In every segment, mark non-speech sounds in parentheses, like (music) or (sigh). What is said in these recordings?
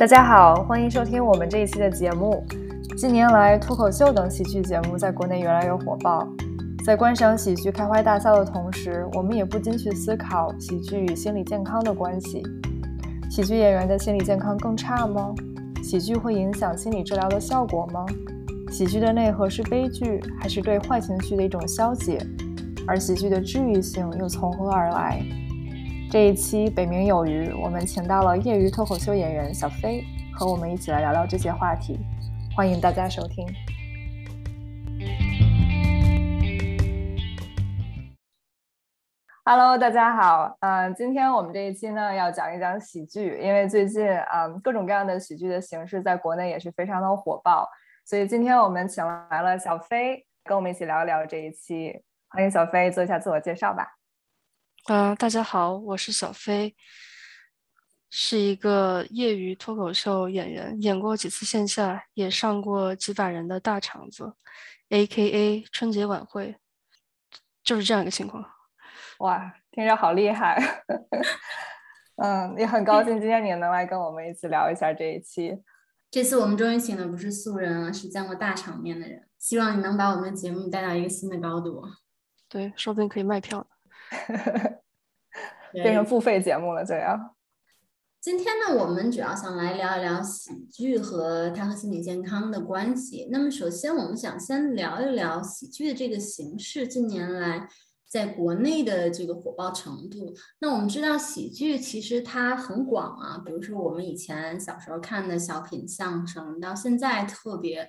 大家好，欢迎收听我们这一期的节目。近年来，脱口秀等喜剧节目在国内越来越火爆。在观赏喜剧开怀大笑的同时，我们也不禁去思考喜剧与心理健康的关系。喜剧演员的心理健康更差吗？喜剧会影响心理治疗的效果吗？喜剧的内核是悲剧，还是对坏情绪的一种消解？而喜剧的治愈性又从何而来？这一期北冥有鱼，我们请到了业余脱口秀演员小飞，和我们一起来聊聊这些话题。欢迎大家收听。Hello，大家好。嗯，今天我们这一期呢，要讲一讲喜剧，因为最近嗯，各种各样的喜剧的形式在国内也是非常的火爆，所以今天我们请来了小飞，跟我们一起聊一聊这一期。欢迎小飞，做一下自我介绍吧。嗯，大家好，我是小飞，是一个业余脱口秀演员，演过几次线下，也上过几百人的大场子，A.K.A 春节晚会，就是这样一个情况。哇，听着好厉害！(laughs) 嗯，也很高兴今天你能来跟我们一起聊一下这一期。这次我们终于请的不是素人了，是见过大场面的人。希望你能把我们的节目带到一个新的高度。对，说不定可以卖票 (laughs) 变成付费节目了，这样。今天呢，我们主要想来聊一聊喜剧和它和心理健康的关系。那么，首先我们想先聊一聊喜剧的这个形式近年来在国内的这个火爆程度。那我们知道，喜剧其实它很广啊，比如说我们以前小时候看的小品、相声，到现在特别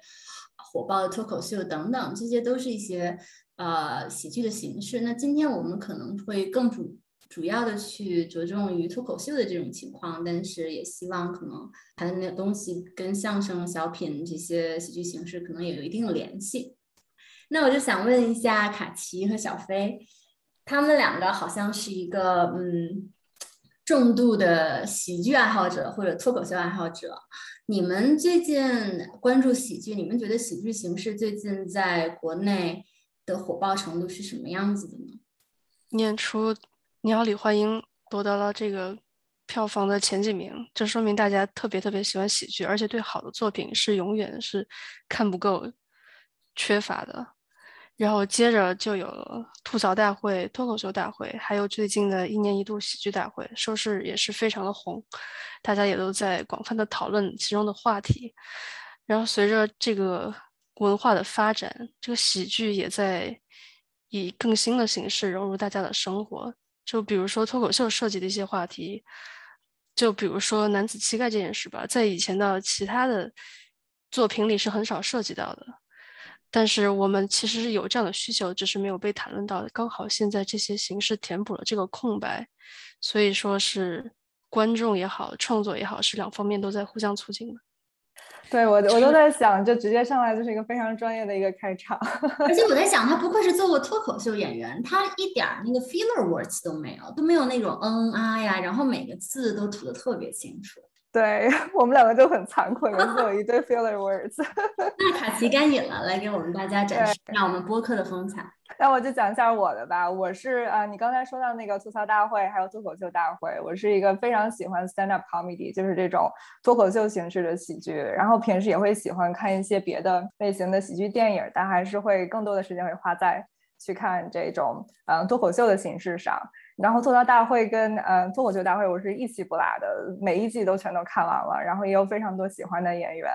火爆的脱口秀等等，这些都是一些。呃，喜剧的形式。那今天我们可能会更主主要的去着重于脱口秀的这种情况，但是也希望可能谈的那东西跟相声、小品这些喜剧形式可能也有一定的联系。那我就想问一下卡奇和小飞，他们两个好像是一个嗯重度的喜剧爱好者或者脱口秀爱好者。你们最近关注喜剧？你们觉得喜剧形式最近在国内？的火爆程度是什么样子的呢？年初《你好，李焕英》夺得了这个票房的前几名，这说明大家特别特别喜欢喜剧，而且对好的作品是永远是看不够、缺乏的。然后接着就有了吐槽大会、脱口秀大会，还有最近的一年一度喜剧大会，收视也是非常的红，大家也都在广泛的讨论其中的话题。然后随着这个。文化的发展，这个喜剧也在以更新的形式融入大家的生活。就比如说脱口秀涉及的一些话题，就比如说男子气概这件事吧，在以前的其他的作品里是很少涉及到的。但是我们其实是有这样的需求，只是没有被谈论到。刚好现在这些形式填补了这个空白，所以说是观众也好，创作也好，是两方面都在互相促进的。对我，我都在想，就直接上来就是一个非常专业的一个开场。(laughs) 而且我在想，他不愧是做过脱口秀演员，他一点那个 filler words 都没有，都没有那种嗯啊呀，然后每个字都吐的特别清楚。对我们两个就很惭愧，每次有一堆 (laughs) filler words。(laughs) 那卡奇该你了，来给我们大家展示一下我们播客的风采。那我就讲一下我的吧。我是呃，你刚才说到那个吐槽大会，还有脱口秀大会，我是一个非常喜欢 stand up comedy，就是这种脱口秀形式的喜剧。然后平时也会喜欢看一些别的类型的喜剧电影，但还是会更多的时间会花在去看这种嗯脱口秀的形式上。然后吐槽大会跟嗯脱口秀大会，我是一期不落的，每一季都全都看完了。然后也有非常多喜欢的演员。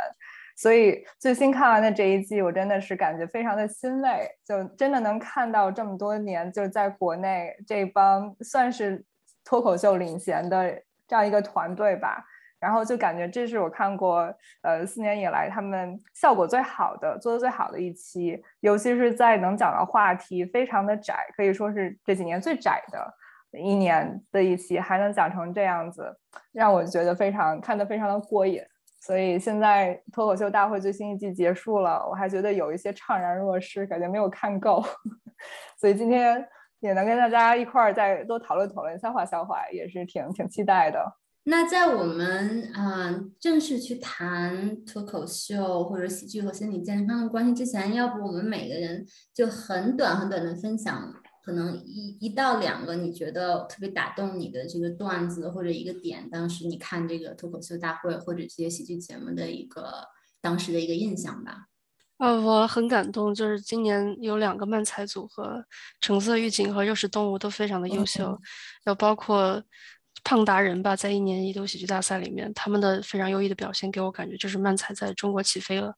所以最新看完的这一季，我真的是感觉非常的欣慰，就真的能看到这么多年就是在国内这帮算是脱口秀领衔的这样一个团队吧，然后就感觉这是我看过呃四年以来他们效果最好的、做的最好的一期，尤其是在能讲的话题非常的窄，可以说是这几年最窄的一年的一期，还能讲成这样子，让我觉得非常看得非常的过瘾。所以现在脱口秀大会最新一季结束了，我还觉得有一些怅然若失，感觉没有看够。(laughs) 所以今天也能跟大家一块儿再多讨论讨论、消化消化，也是挺挺期待的。那在我们嗯正式去谈脱口秀或者喜剧和心理健康的关系之前，要不我们每个人就很短很短的分享可能一一到两个你觉得特别打动你的这个段子或者一个点，当时你看这个脱口秀大会或者这些喜剧节目的一个当时的一个印象吧。呃，我很感动，就是今年有两个漫才组合，橙色预警和肉食动物都非常的优秀，要包括胖达人吧，在一年一度喜剧大赛里面，他们的非常优异的表现，给我感觉就是漫才在中国起飞了。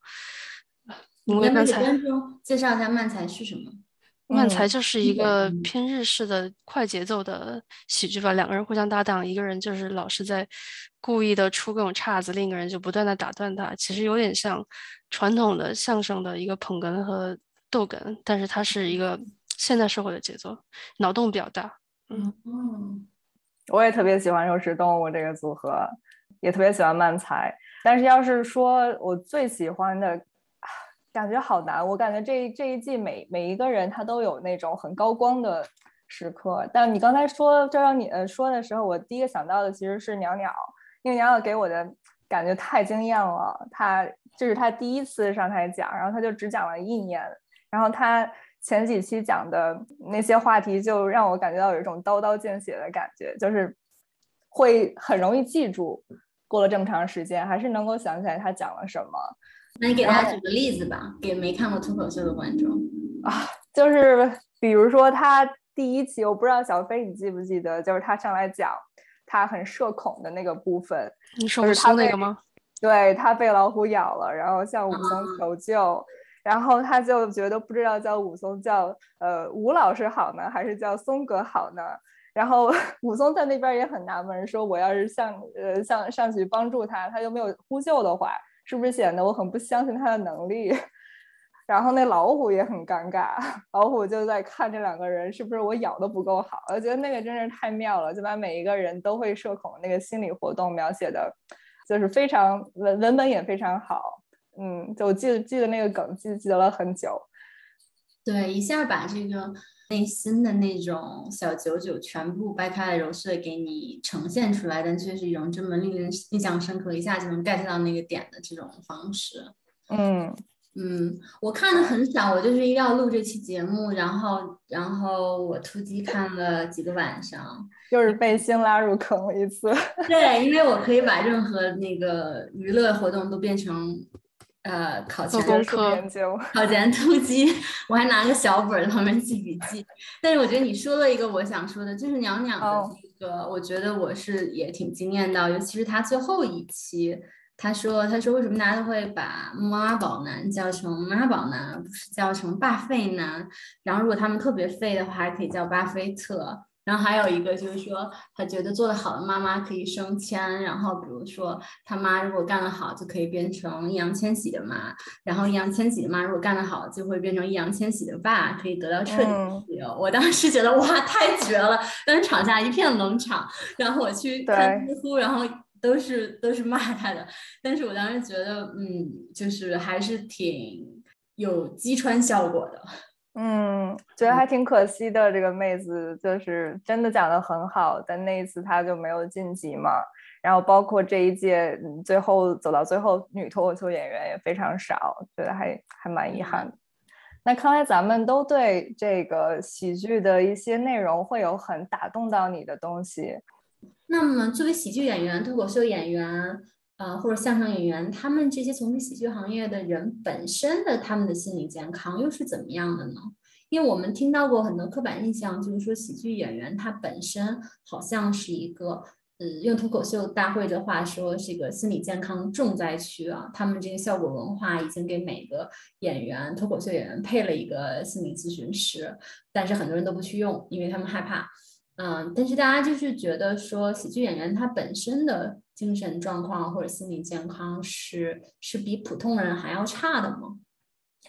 因为漫才，观众介绍一下漫才是什么？漫才就是一个偏日式的快节奏的喜剧吧，两个人互相搭档，一个人就是老是在故意的出各种岔子，另一个人就不断的打断他，其实有点像传统的相声的一个捧哏和逗哏，但是它是一个现代社会的节奏，脑洞比较大。嗯嗯，我也特别喜欢肉食动物这个组合，也特别喜欢漫才，但是要是说我最喜欢的。感觉好难，我感觉这这一季每每一个人他都有那种很高光的时刻。但你刚才说这让你呃说的时候，我第一个想到的其实是鸟鸟，因为鸟鸟给我的感觉太惊艳了。他这是他第一次上台讲，然后他就只讲了一年，然后他前几期讲的那些话题就让我感觉到有一种刀刀见血的感觉，就是会很容易记住。过了这么长时间，还是能够想起来他讲了什么。那你给大家举个例子吧，给没看过脱口秀的观众 (laughs) 啊，就是比如说他第一期，我不知道小飞你记不记得，就是他上来讲他很社恐的那个部分，你说是他那个吗？对他被老虎咬了，然后向武松求救，然后他就觉得不知道叫武松叫呃吴老师好呢，还是叫松哥好呢？然后 (laughs) 武松在那边也很纳闷，说我要是上呃上上去帮助他，他又没有呼救的话。是不是显得我很不相信他的能力？(laughs) 然后那老虎也很尴尬，老虎就在看这两个人是不是我咬的不够好。我觉得那个真是太妙了，就把每一个人都会社恐那个心理活动描写的，就是非常文文本也非常好。嗯，就我记得记得那个梗记记得了很久。对，一下把这个。内心的那种小九九全部掰开了揉碎给你呈现出来，但却是一种这么令人印象深刻，一下就能 get 到那个点的这种方式。嗯嗯，我看的很少，我就是要录这期节目，然后然后我突击看了几个晚上，就是被星拉入坑了一次。(laughs) 对，因为我可以把任何那个娱乐活动都变成。呃，考前研究，考前突击，我还拿个小本在旁边记笔记。但是我觉得你说了一个我想说的，就是娘娘的这个，我觉得我是也挺惊艳到，尤其是她最后一期，他说他说为什么大家都会把妈宝男叫成妈宝男，不是叫成巴菲男？然后如果他们特别废的话，还可以叫巴菲特。然后还有一个就是说，他觉得做得好的妈妈可以升迁，然后比如说他妈如果干得好，就可以变成易烊千玺的妈，然后易烊千玺的妈如果干得好，就会变成易烊千玺的爸，可以得到彻底自由。我当时觉得哇，太绝了！但是场下一片冷场，然后我去看知乎，然后都是都是骂他的，但是我当时觉得，嗯，就是还是挺有击穿效果的。嗯，觉得还挺可惜的。这个妹子就是真的讲的很好，但那一次她就没有晋级嘛。然后包括这一届最后走到最后，女脱口秀演员也非常少，觉得还还蛮遗憾的。那看来咱们都对这个喜剧的一些内容会有很打动到你的东西。那么作为喜剧演员、脱口秀演员。呃，或者相声演员，他们这些从事喜剧行业的人本身的他们的心理健康又是怎么样的呢？因为我们听到过很多刻板印象，就是说喜剧演员他本身好像是一个，呃，用脱口秀大会的话说，是一个心理健康重灾区啊。他们这个效果文化已经给每个演员，脱口秀演员配了一个心理咨询师，但是很多人都不去用，因为他们害怕。嗯，但是大家就是觉得说，喜剧演员他本身的精神状况或者心理健康是是比普通人还要差的吗？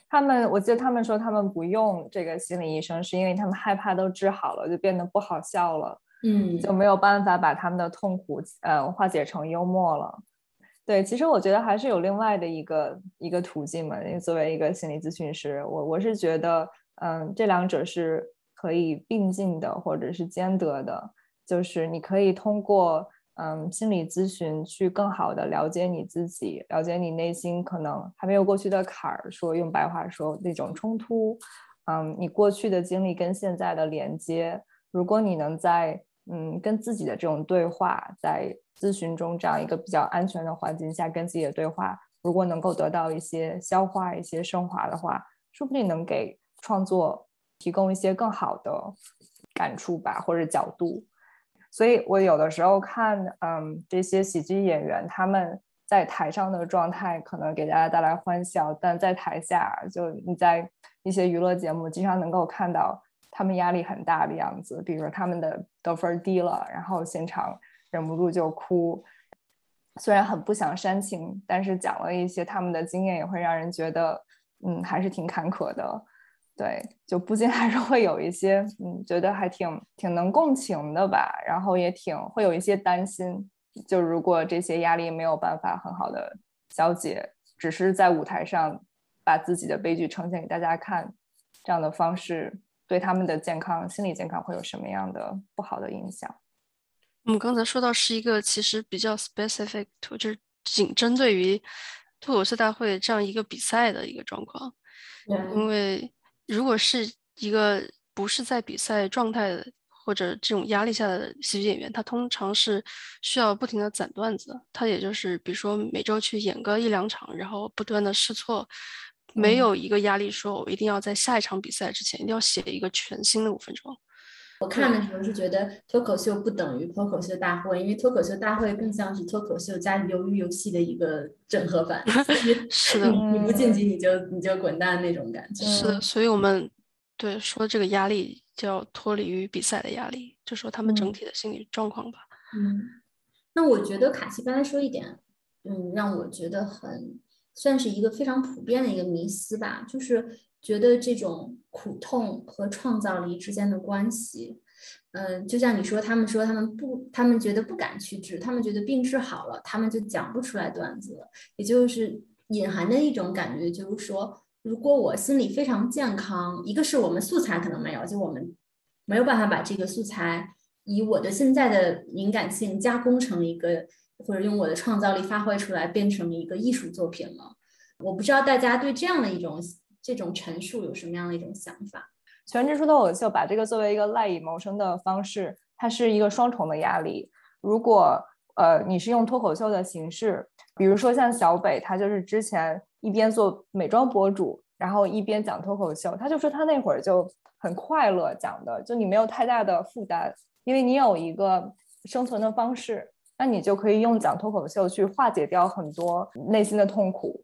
他们，我记得他们说他们不用这个心理医生，是因为他们害怕都治好了，就变得不好笑了，嗯，就没有办法把他们的痛苦呃化解成幽默了。对，其实我觉得还是有另外的一个一个途径嘛。因为作为一个心理咨询师，我我是觉得，嗯，这两者是。可以并进的，或者是兼得的，就是你可以通过嗯心理咨询去更好的了解你自己，了解你内心可能还没有过去的坎儿，说用白话说那种冲突，嗯，你过去的经历跟现在的连接，如果你能在嗯跟自己的这种对话，在咨询中这样一个比较安全的环境下跟自己的对话，如果能够得到一些消化、一些升华的话，说不定能给创作提供一些更好的感触吧，或者角度。所以我有的时候看，嗯，这些喜剧演员他们在台上的状态可能给大家带来欢笑，但在台下，就你在一些娱乐节目经常能够看到他们压力很大的样子，比如说他们的得分低了，然后现场忍不住就哭，虽然很不想煽情，但是讲了一些他们的经验，也会让人觉得，嗯，还是挺坎坷的。对，就不禁还是会有一些，嗯，觉得还挺挺能共情的吧，然后也挺会有一些担心，就如果这些压力没有办法很好的消解，只是在舞台上把自己的悲剧呈现给大家看，这样的方式对他们的健康、心理健康会有什么样的不好的影响？我们刚才说到是一个其实比较 specific，就是仅针对于脱口秀大会这样一个比赛的一个状况，因为。如果是一个不是在比赛状态的或者这种压力下的喜剧演员，他通常是需要不停的攒段子。他也就是比如说每周去演个一两场，然后不断的试错，没有一个压力说我一定要在下一场比赛之前一定要写一个全新的五分钟。我看的时候是觉得脱口秀不等于脱口秀大会，因为脱口秀大会更像是脱口秀加鱿鱼游戏的一个整合版。(laughs) 是的，你不晋级你就你就滚蛋那种感觉。是的，所以我们对说这个压力就要脱离于比赛的压力，就说他们整体的心理状况吧。嗯，那我觉得卡西刚才说一点，嗯，让我觉得很算是一个非常普遍的一个迷思吧，就是。觉得这种苦痛和创造力之间的关系，嗯，就像你说，他们说他们不，他们觉得不敢去治，他们觉得病治好了，他们就讲不出来段子了。也就是隐含的一种感觉，就是说，如果我心理非常健康，一个是我们素材可能没有，就我们没有办法把这个素材以我的现在的敏感性加工成一个，或者用我的创造力发挥出来，变成一个艺术作品了。我不知道大家对这样的一种。这种陈述有什么样的一种想法？全职出脱口秀把这个作为一个赖以谋生的方式，它是一个双重的压力。如果呃你是用脱口秀的形式，比如说像小北，他就是之前一边做美妆博主，然后一边讲脱口秀，他就说他那会儿就很快乐讲的，就你没有太大的负担，因为你有一个生存的方式，那你就可以用讲脱口秀去化解掉很多内心的痛苦。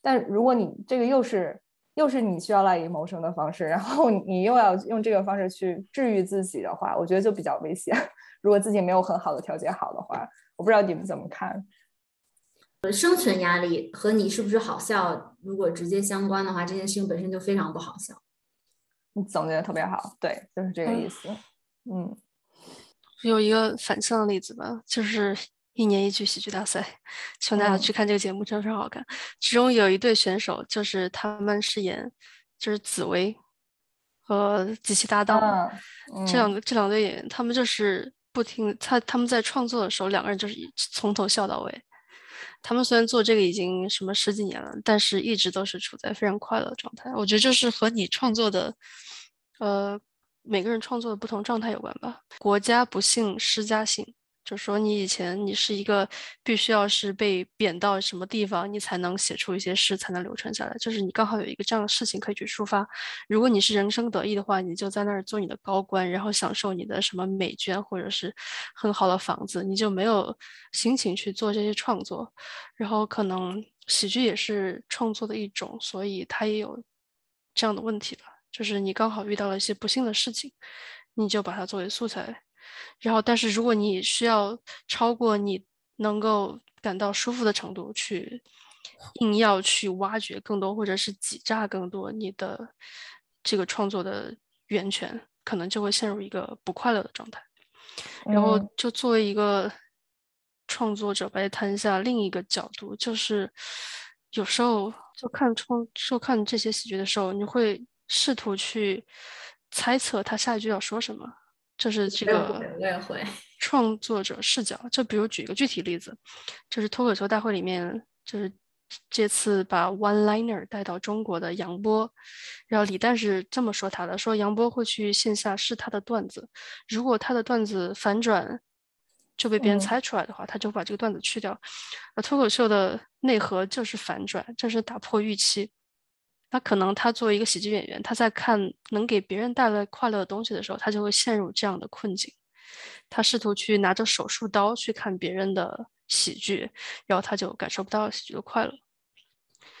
但如果你这个又是又是你需要赖以谋生的方式，然后你又要用这个方式去治愈自己的话，我觉得就比较危险。(laughs) 如果自己没有很好的调节好的话，我不知道你们怎么看。生存压力和你是不是好笑，如果直接相关的话，这件事情本身就非常不好笑。你总结的特别好，对，就是这个意思。嗯，有一个反向的例子吧，就是。一年一剧喜剧大赛，希望大家去看这个节目，真的非常好看。其中有一对选手，就是他们饰演，就是紫薇和极其搭档，这两个这两对演员，他们就是不停他他们在创作的时候，两个人就是从头笑到尾。他们虽然做这个已经什么十几年了，但是一直都是处在非常快乐的状态。我觉得就是和你创作的，呃，每个人创作的不同状态有关吧。国家不幸，诗家幸。就说你以前你是一个必须要是被贬到什么地方，你才能写出一些诗，才能流传下来。就是你刚好有一个这样的事情可以去抒发。如果你是人生得意的话，你就在那儿做你的高官，然后享受你的什么美娟或者是很好的房子，你就没有心情去做这些创作。然后可能喜剧也是创作的一种，所以它也有这样的问题吧。就是你刚好遇到了一些不幸的事情，你就把它作为素材。然后，但是如果你需要超过你能够感到舒服的程度去，硬要去挖掘更多，或者是挤榨更多你的这个创作的源泉，可能就会陷入一个不快乐的状态。然后，就作为一个创作者，来谈一下另一个角度，就是有时候就看创就看这些喜剧的时候，你会试图去猜测他下一句要说什么。就是这个我也会 (laughs) 创作者视角，就比如举一个具体例子，就是脱口秀大会里面，就是这次把 one liner 带到中国的杨波，然后李诞是这么说他的：说杨波会去线下试他的段子，如果他的段子反转就被别人猜出来的话，他就把这个段子去掉。呃，脱口秀的内核就是反转，就是打破预期。他可能他作为一个喜剧演员，他在看能给别人带来快乐的东西的时候，他就会陷入这样的困境。他试图去拿着手术刀去看别人的喜剧，然后他就感受不到喜剧的快乐。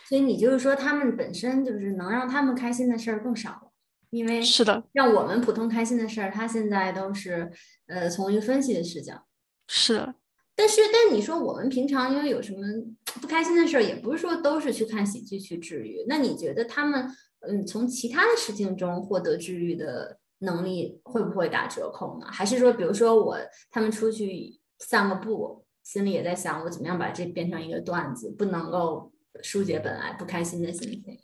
所以你就是说，他们本身就是能让他们开心的事儿更少了，因为是的，让我们普通开心的事儿，他现在都是呃从一个分析的视角。是的，但是但你说我们平常因为有什么不开心的事儿，也不是说都是去看喜剧去治愈。那你觉得他们嗯从其他的事情中获得治愈的？能力会不会打折扣呢？还是说，比如说我他们出去散个步，心里也在想，我怎么样把这变成一个段子，不能够疏解本来不开心的心情。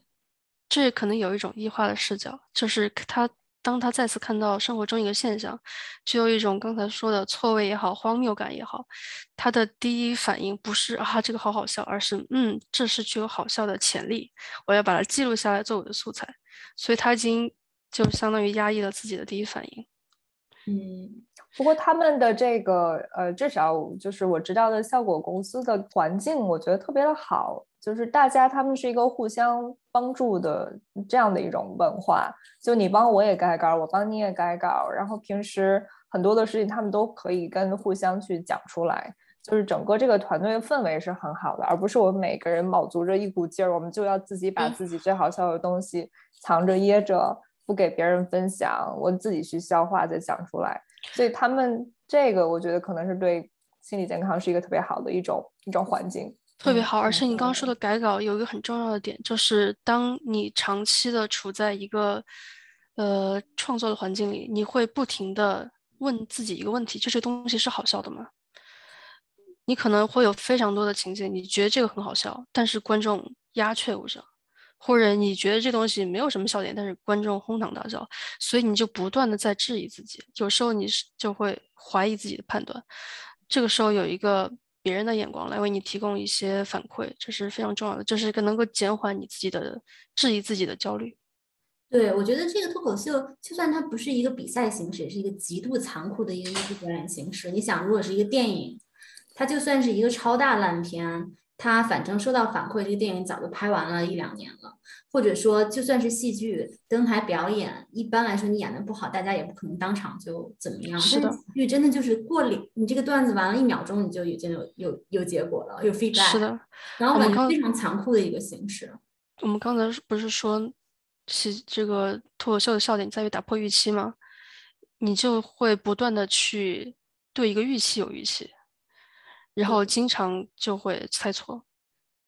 这可能有一种异化的视角，就是他当他再次看到生活中一个现象，就有一种刚才说的错位也好，荒谬感也好，他的第一反应不是啊这个好好笑，而是嗯这是具有好笑的潜力，我要把它记录下来做我的素材。所以他已经。就相当于压抑了自己的第一反应。嗯，不过他们的这个呃，至少就是我知道的效果公司的环境，我觉得特别的好，就是大家他们是一个互相帮助的这样的一种文化。就你帮我也改稿，我帮你也改稿，然后平时很多的事情他们都可以跟互相去讲出来，就是整个这个团队的氛围是很好的，而不是我们每个人卯足着一股劲儿，我们就要自己把自己最好笑的东西藏着掖着。不给别人分享，我自己去消化再讲出来，所以他们这个我觉得可能是对心理健康是一个特别好的一种一种环境，特别好。而且你刚刚说的改稿有一个很重要的点，就是当你长期的处在一个呃创作的环境里，你会不停的问自己一个问题：就这东西是好笑的吗？你可能会有非常多的情节，你觉得这个很好笑，但是观众鸦雀无声。或者你觉得这东西没有什么笑点，但是观众哄堂大笑，所以你就不断的在质疑自己，有时候你是就会怀疑自己的判断，这个时候有一个别人的眼光来为你提供一些反馈，这是非常重要的，这是一个能够减缓你自己的质疑自己的焦虑。对，我觉得这个脱口秀，就算它不是一个比赛形式，也是一个极度残酷的一个艺术表演形式。你想，如果是一个电影，它就算是一个超大烂片。他反正收到反馈，这个电影早就拍完了一两年了。或者说，就算是戏剧登台表演，一般来说你演的不好，大家也不可能当场就怎么样。是的，因为真的就是过了，你这个段子完了一秒钟，你就已经有有有结果了，有 feedback。是的，然后感觉非常残酷的一个形式。我们刚才不是说，是这个脱口秀的笑点在于打破预期吗？你就会不断的去对一个预期有预期。然后经常就会猜错，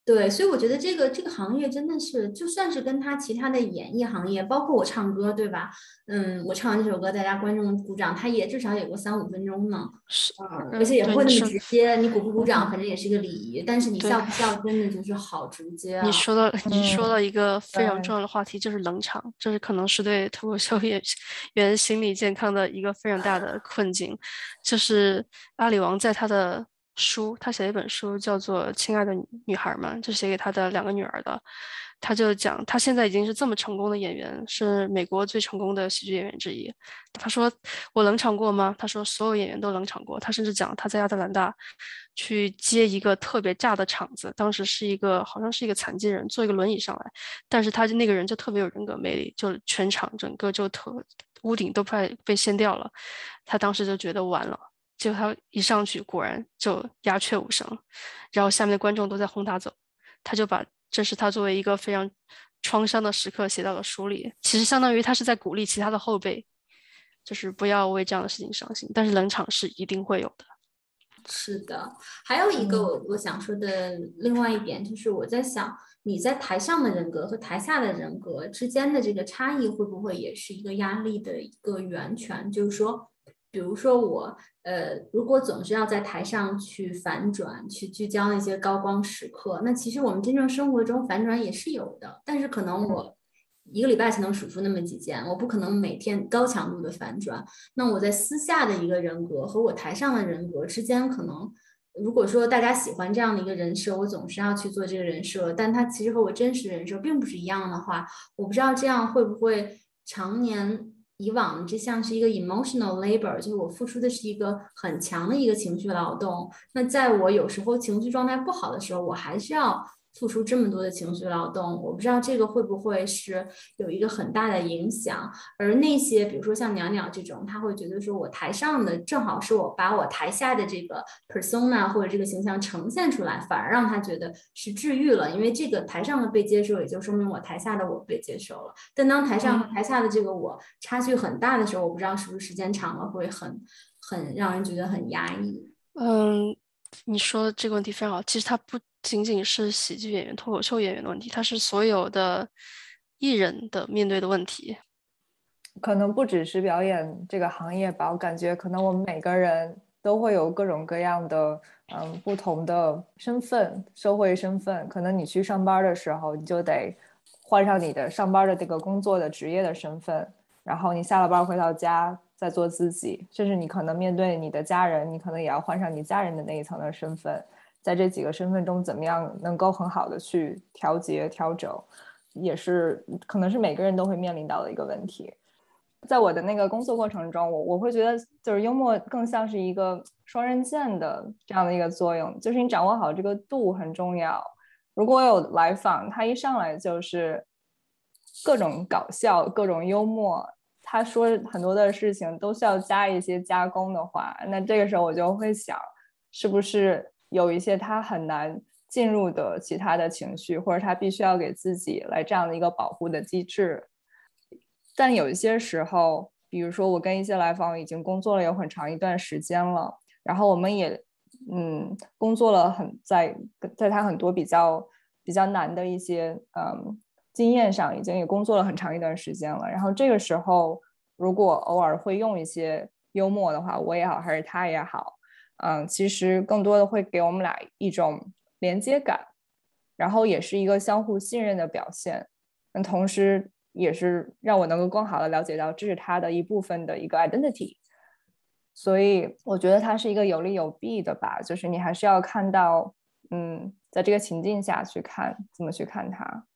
对，所以我觉得这个这个行业真的是，就算是跟他其他的演艺行业，包括我唱歌，对吧？嗯，我唱完这首歌，大家观众鼓掌，他也至少有个三五分钟呢，是，而且也不会那么直接，你鼓不鼓掌，反正也是一个礼仪。但是你笑不笑，真的就是好直接。你说到你说到一个非常重要的话题，就是冷场，这是可能是对脱口秀演员心理健康的一个非常大的困境。就是阿里王在他的。书，他写了一本书，叫做《亲爱的女孩们》，就写给他的两个女儿的。他就讲，他现在已经是这么成功的演员，是美国最成功的喜剧演员之一。他说：“我冷场过吗？”他说：“所有演员都冷场过。”他甚至讲他在亚特兰大去接一个特别炸的场子，当时是一个好像是一个残疾人坐一个轮椅上来，但是他就那个人就特别有人格魅力，就全场整个就特屋顶都快被掀掉了。他当时就觉得完了。结果他一上去，果然就鸦雀无声，然后下面的观众都在轰他走，他就把这是他作为一个非常创伤的时刻写到了书里。其实相当于他是在鼓励其他的后辈，就是不要为这样的事情伤心。但是冷场是一定会有的。是的，还有一个我我想说的另外一点就是，我在想你在台上的人格和台下的人格之间的这个差异，会不会也是一个压力的一个源泉？就是说。比如说我，呃，如果总是要在台上去反转，去聚焦那些高光时刻，那其实我们真正生活中反转也是有的，但是可能我一个礼拜才能数出那么几件，我不可能每天高强度的反转。那我在私下的一个人格和我台上的人格之间，可能如果说大家喜欢这样的一个人设，我总是要去做这个人设，但他其实和我真实人设并不是一样的话，我不知道这样会不会常年以往这像是一个 emotional labor，就是我付出的是一个很强的一个情绪劳动。那在我有时候情绪状态不好的时候，我还是要。付出这么多的情绪劳动，我不知道这个会不会是有一个很大的影响。而那些比如说像鸟鸟这种，他会觉得说我台上的正好是我把我台下的这个 persona 或者这个形象呈现出来，反而让他觉得是治愈了。因为这个台上的被接受，也就说明我台下的我被接受了。但当台上和台下的这个我差距很大的时候，我不知道是不是时间长了会很很让人觉得很压抑。嗯，你说的这个问题非常好。其实它不。仅仅是喜剧演员、脱口秀演员的问题，它是所有的艺人的面对的问题。可能不只是表演这个行业吧，我感觉可能我们每个人都会有各种各样的嗯不同的身份、社会身份。可能你去上班的时候，你就得换上你的上班的这个工作的职业的身份，然后你下了班回到家在做自己，甚至你可能面对你的家人，你可能也要换上你家人的那一层的身份。在这几个身份中，怎么样能够很好的去调节、调整，也是可能是每个人都会面临到的一个问题。在我的那个工作过程中，我我会觉得，就是幽默更像是一个双刃剑的这样的一个作用，就是你掌握好这个度很重要。如果我有来访，他一上来就是各种搞笑、各种幽默，他说很多的事情都需要加一些加工的话，那这个时候我就会想，是不是？有一些他很难进入的其他的情绪，或者他必须要给自己来这样的一个保护的机制。但有一些时候，比如说我跟一些来访已经工作了有很长一段时间了，然后我们也嗯工作了很在在他很多比较比较难的一些嗯经验上，已经也工作了很长一段时间了。然后这个时候，如果偶尔会用一些幽默的话，我也好，还是他也好。嗯，其实更多的会给我们俩一种连接感，然后也是一个相互信任的表现。那同时，也是让我能够更好的了解到这是他的一部分的一个 identity。所以，我觉得它是一个有利有弊的吧。就是你还是要看到，嗯，在这个情境下去看怎么去看它。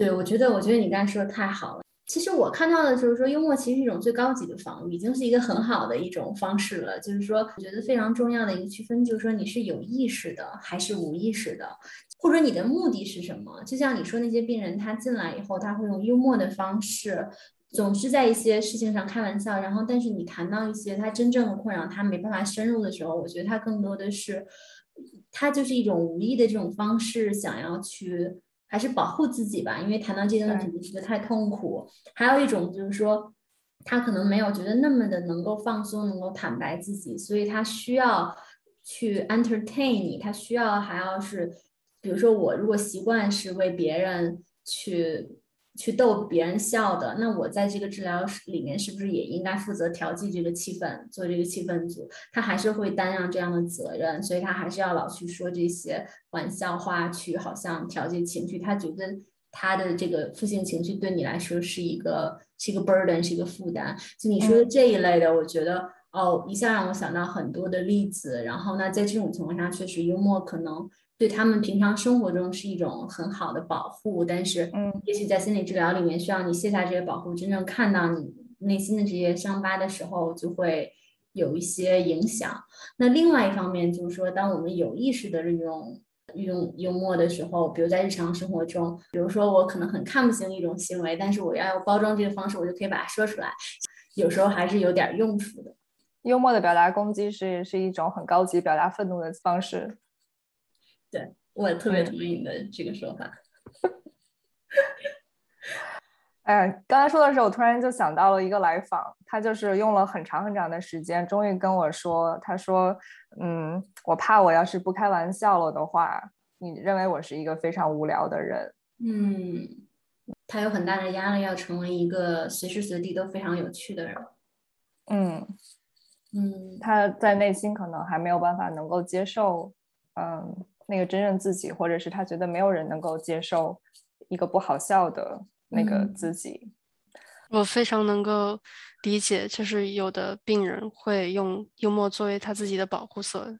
对，我觉得，我觉得你刚才说的太好了。其实我看到的就是说，幽默其实是一种最高级的防御，已经是一个很好的一种方式了。就是说，我觉得非常重要的一个区分，就是说你是有意识的还是无意识的，或者你的目的是什么？就像你说那些病人，他进来以后，他会用幽默的方式，总是在一些事情上开玩笑。然后，但是你谈到一些他真正的困扰，他没办法深入的时候，我觉得他更多的是，他就是一种无意的这种方式，想要去。还是保护自己吧，因为谈到这些问题，你觉得太痛苦。还有一种就是说，他可能没有觉得那么的能够放松，能够坦白自己，所以他需要去 entertain 你，他需要还要是，比如说我如果习惯是为别人去。去逗别人笑的，那我在这个治疗室里面是不是也应该负责调剂这个气氛，做这个气氛组？他还是会担上这样的责任，所以他还是要老去说这些玩笑话，去好像调节情绪。他觉得他的这个负性情绪对你来说是一个是一个 burden，是一个负担。就你说的这一类的，我觉得哦，一下让我想到很多的例子。然后呢，在这种情况下，确实幽默可能。对他们平常生活中是一种很好的保护，但是，嗯，也许在心理治疗里面，需要你卸下这些保护，真正看到你内心的这些伤疤的时候，就会有一些影响。那另外一方面就是说，当我们有意识的运用运用幽默的时候，比如在日常生活中，比如说我可能很看不清一种行为，但是我要用包装这个方式，我就可以把它说出来，有时候还是有点用处的。幽默的表达攻击是是一种很高级表达愤怒的方式。对，我也特别同意你的这个说法。(laughs) 哎，刚才说的时候，我突然就想到了一个来访，他就是用了很长很长的时间，终于跟我说，他说：“嗯，我怕我要是不开玩笑了的话，你认为我是一个非常无聊的人。”嗯，他有很大的压力，要成为一个随时随地都非常有趣的人。嗯嗯，他在内心可能还没有办法能够接受，嗯。那个真正自己，或者是他觉得没有人能够接受一个不好笑的那个自己，我非常能够理解。就是有的病人会用幽默作为他自己的保护色，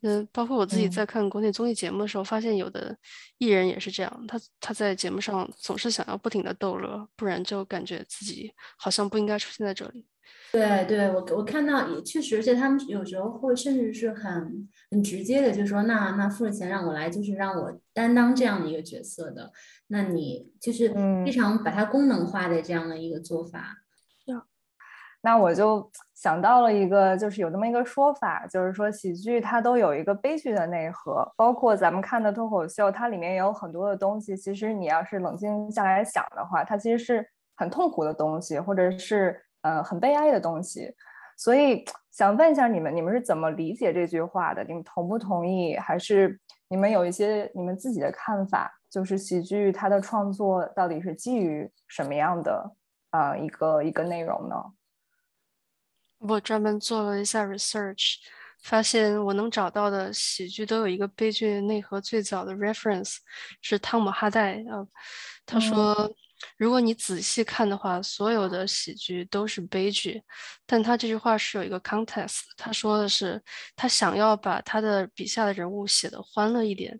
嗯，包括我自己嗯在看国内综艺节目的时候，发现有的艺人也是这样，他他在节目上总是想要不停的逗乐，不然就感觉自己好像不应该出现在这里。对对，我我看到也确实，而且他们有时候会甚至是很很直接的，就说那那付了钱让我来，就是让我担当这样的一个角色的，那你就是非嗯常把它功能化的这样的一个做法。那我就想到了一个，就是有这么一个说法，就是说喜剧它都有一个悲剧的内核，包括咱们看的脱口秀，它里面也有很多的东西。其实你要是冷静下来想的话，它其实是很痛苦的东西，或者是呃很悲哀的东西。所以想问一下你们，你们是怎么理解这句话的？你们同不同意？还是你们有一些你们自己的看法？就是喜剧它的创作到底是基于什么样的啊、呃一个一个内容呢？我专门做了一下 research，发现我能找到的喜剧都有一个悲剧内核，最早的 reference 是汤姆哈代啊，他嗯说，如果你仔细看的话，所有的喜剧都是悲剧，但他这句话是有一个 context，他说的是他想要把他的笔下的人物写得欢乐一点，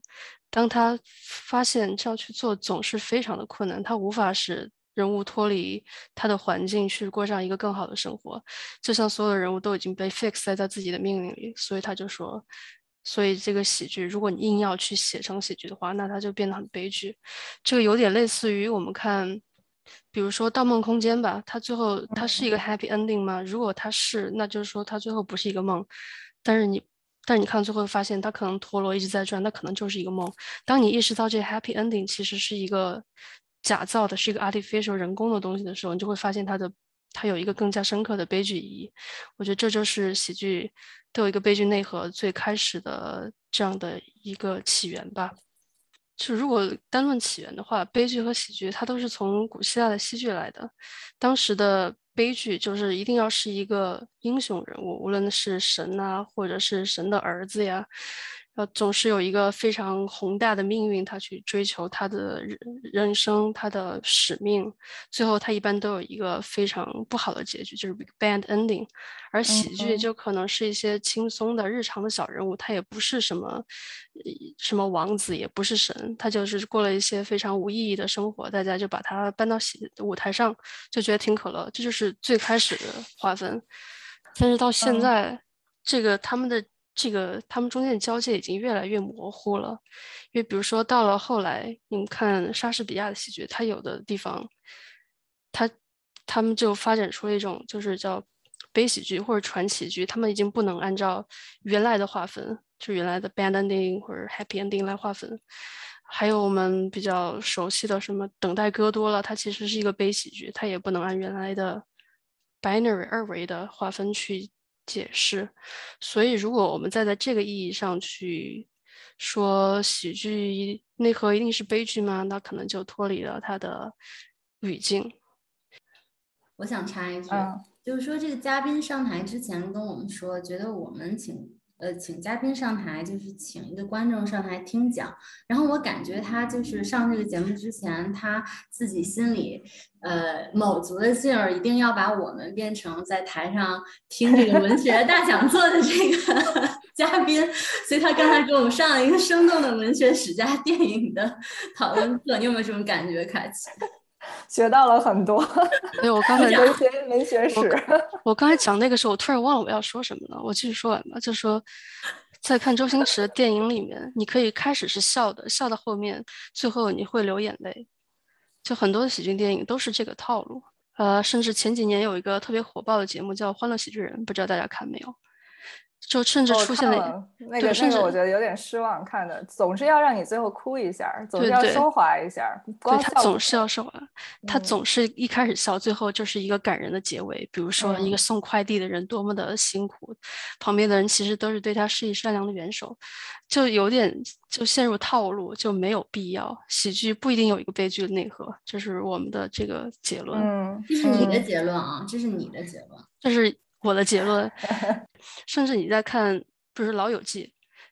当他发现这样去做总是非常的困难，他无法使人物脱离他的环境去过上一个更好的生活，就像所有的人物都已经被 fix 在他自己的命运里，所以他就说，所以这个喜剧，如果你硬要去写成喜剧的话，那它就变得很悲剧。这个有点类似于我们看，比如说《盗梦空间》吧，它最后它是一个 happy ending 吗？如果它是，那就是说它最后不是一个梦，但是你。但是你看，最后发现它可能陀螺一直在转，那可能就是一个梦。当你意识到这 happy ending 其实是一个假造的，是一个 artificial 人工的东西的时候，你就会发现它的它有一个更加深刻的悲剧意义。我觉得这就是喜剧都有一个悲剧内核最开始的这样的一个起源吧。就如果单论起源的话，悲剧和喜剧它都是从古希腊的戏剧来的。当时的悲剧就是一定要是一个英雄人物，无论是神啊，或者是神的儿子呀，呃，总是有一个非常宏大的命运，他去追求他的人人生，他的使命，最后他一般都有一个非常不好的结局，就是 bad ending。而喜剧嗯就可能是一些轻松的日常的小人物，他也不是什么呃什么王子，也不是神，他就是过了一些非常无意义的生活，大家就把他搬到喜舞台上，就觉得挺可乐，这就是最开始的划分。但是到现嗯在，这个他们的这个他们中间的交界已经越来越模糊了，因为比如说到了后来，你们看莎士比亚的戏剧，它有的地方，它他们就发展出了一种就是叫悲喜剧或者传奇剧，他们已经不能按照原来的划分，就原来的 bad ending 或者 happy ending 来划分。还有我们比较熟悉的什么《等待戈多了》，它其实是一个悲喜剧，它也不能按原来的 binary 二维的划分去解释。所以，如果我们再在这个意义上去说喜剧内核一定是悲剧吗？那可能就脱离了它的语境。我想插一句，嗯就是说这个嘉宾上台之前跟我们说，觉得我们请呃请嘉宾上台就是请一个观众上台听讲，然后我感觉他就是上这个节目之前，他自己心里呃卯足了劲儿，一定要把我们变成在台上听这个文学 (laughs) 大讲座的这个 (laughs) 嘉宾，所以他刚才给我们上了一个生动的文学史家电影的讨论课，你有没有这种感觉，凯奇？学到了很多，对，我刚才有一些文学史。(laughs) 我刚才讲那个时候，我突然忘了我要说什么了。我继续说完吧，就说在看周星驰的电影里面，你可以开始是笑的，笑到后面，最后你会流眼泪。就很多的喜剧电影都是这个套路。呃，甚至前几年有一个特别火爆的节目叫《欢乐喜剧人》，不知道大家看没有？就甚至出现了，那个那个，对甚至我觉得有点失望，看的总是要让你最后哭一下，总是要升华一下，对他总是要升华，他嗯总是一开始笑，最后就是一个感人的结尾。比如说一个嗯送快递的人多么的辛苦，旁边的人其实都是对他施以善良的援手，就有点就陷入套路，就没有必要。喜剧不一定有一个悲剧的内核，这是我们的这个结论。嗯，这是你的嗯结论啊，这是你的结论。这是我的结论。(laughs) 甚至你在看，不是《老友记》，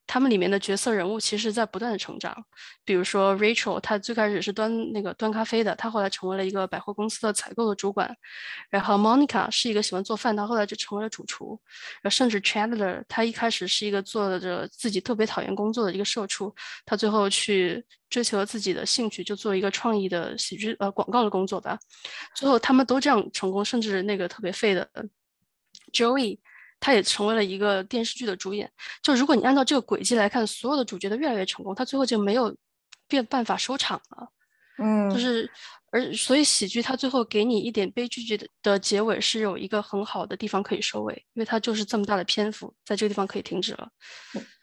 他们里面的角色人物其实在不断的成长。比如说 Rachel，她最开始是端那个端咖啡的，她后来成为了一个百货公司的采购的主管。然后 Monica 是一个喜欢做饭，她后来就成为了主厨。然后甚至 Chandler，他一开始是一个做着自己特别讨厌工作的一个社畜，他最后去追求了自己的兴趣，就做一个创意的喜剧呃广告的工作吧。最后他们都这样成功，甚至那个特别废的 Joey。他也成为了一个电视剧的主演。就如果你按照这个轨迹来看，所有的主角都越来越成功，他最后就没有变办法收场了。嗯，就是而所以喜剧它最后给你一点悲剧剧的的结尾是有一个很好的地方可以收尾，因为它就是这么大的篇幅，在这个地方可以停止了。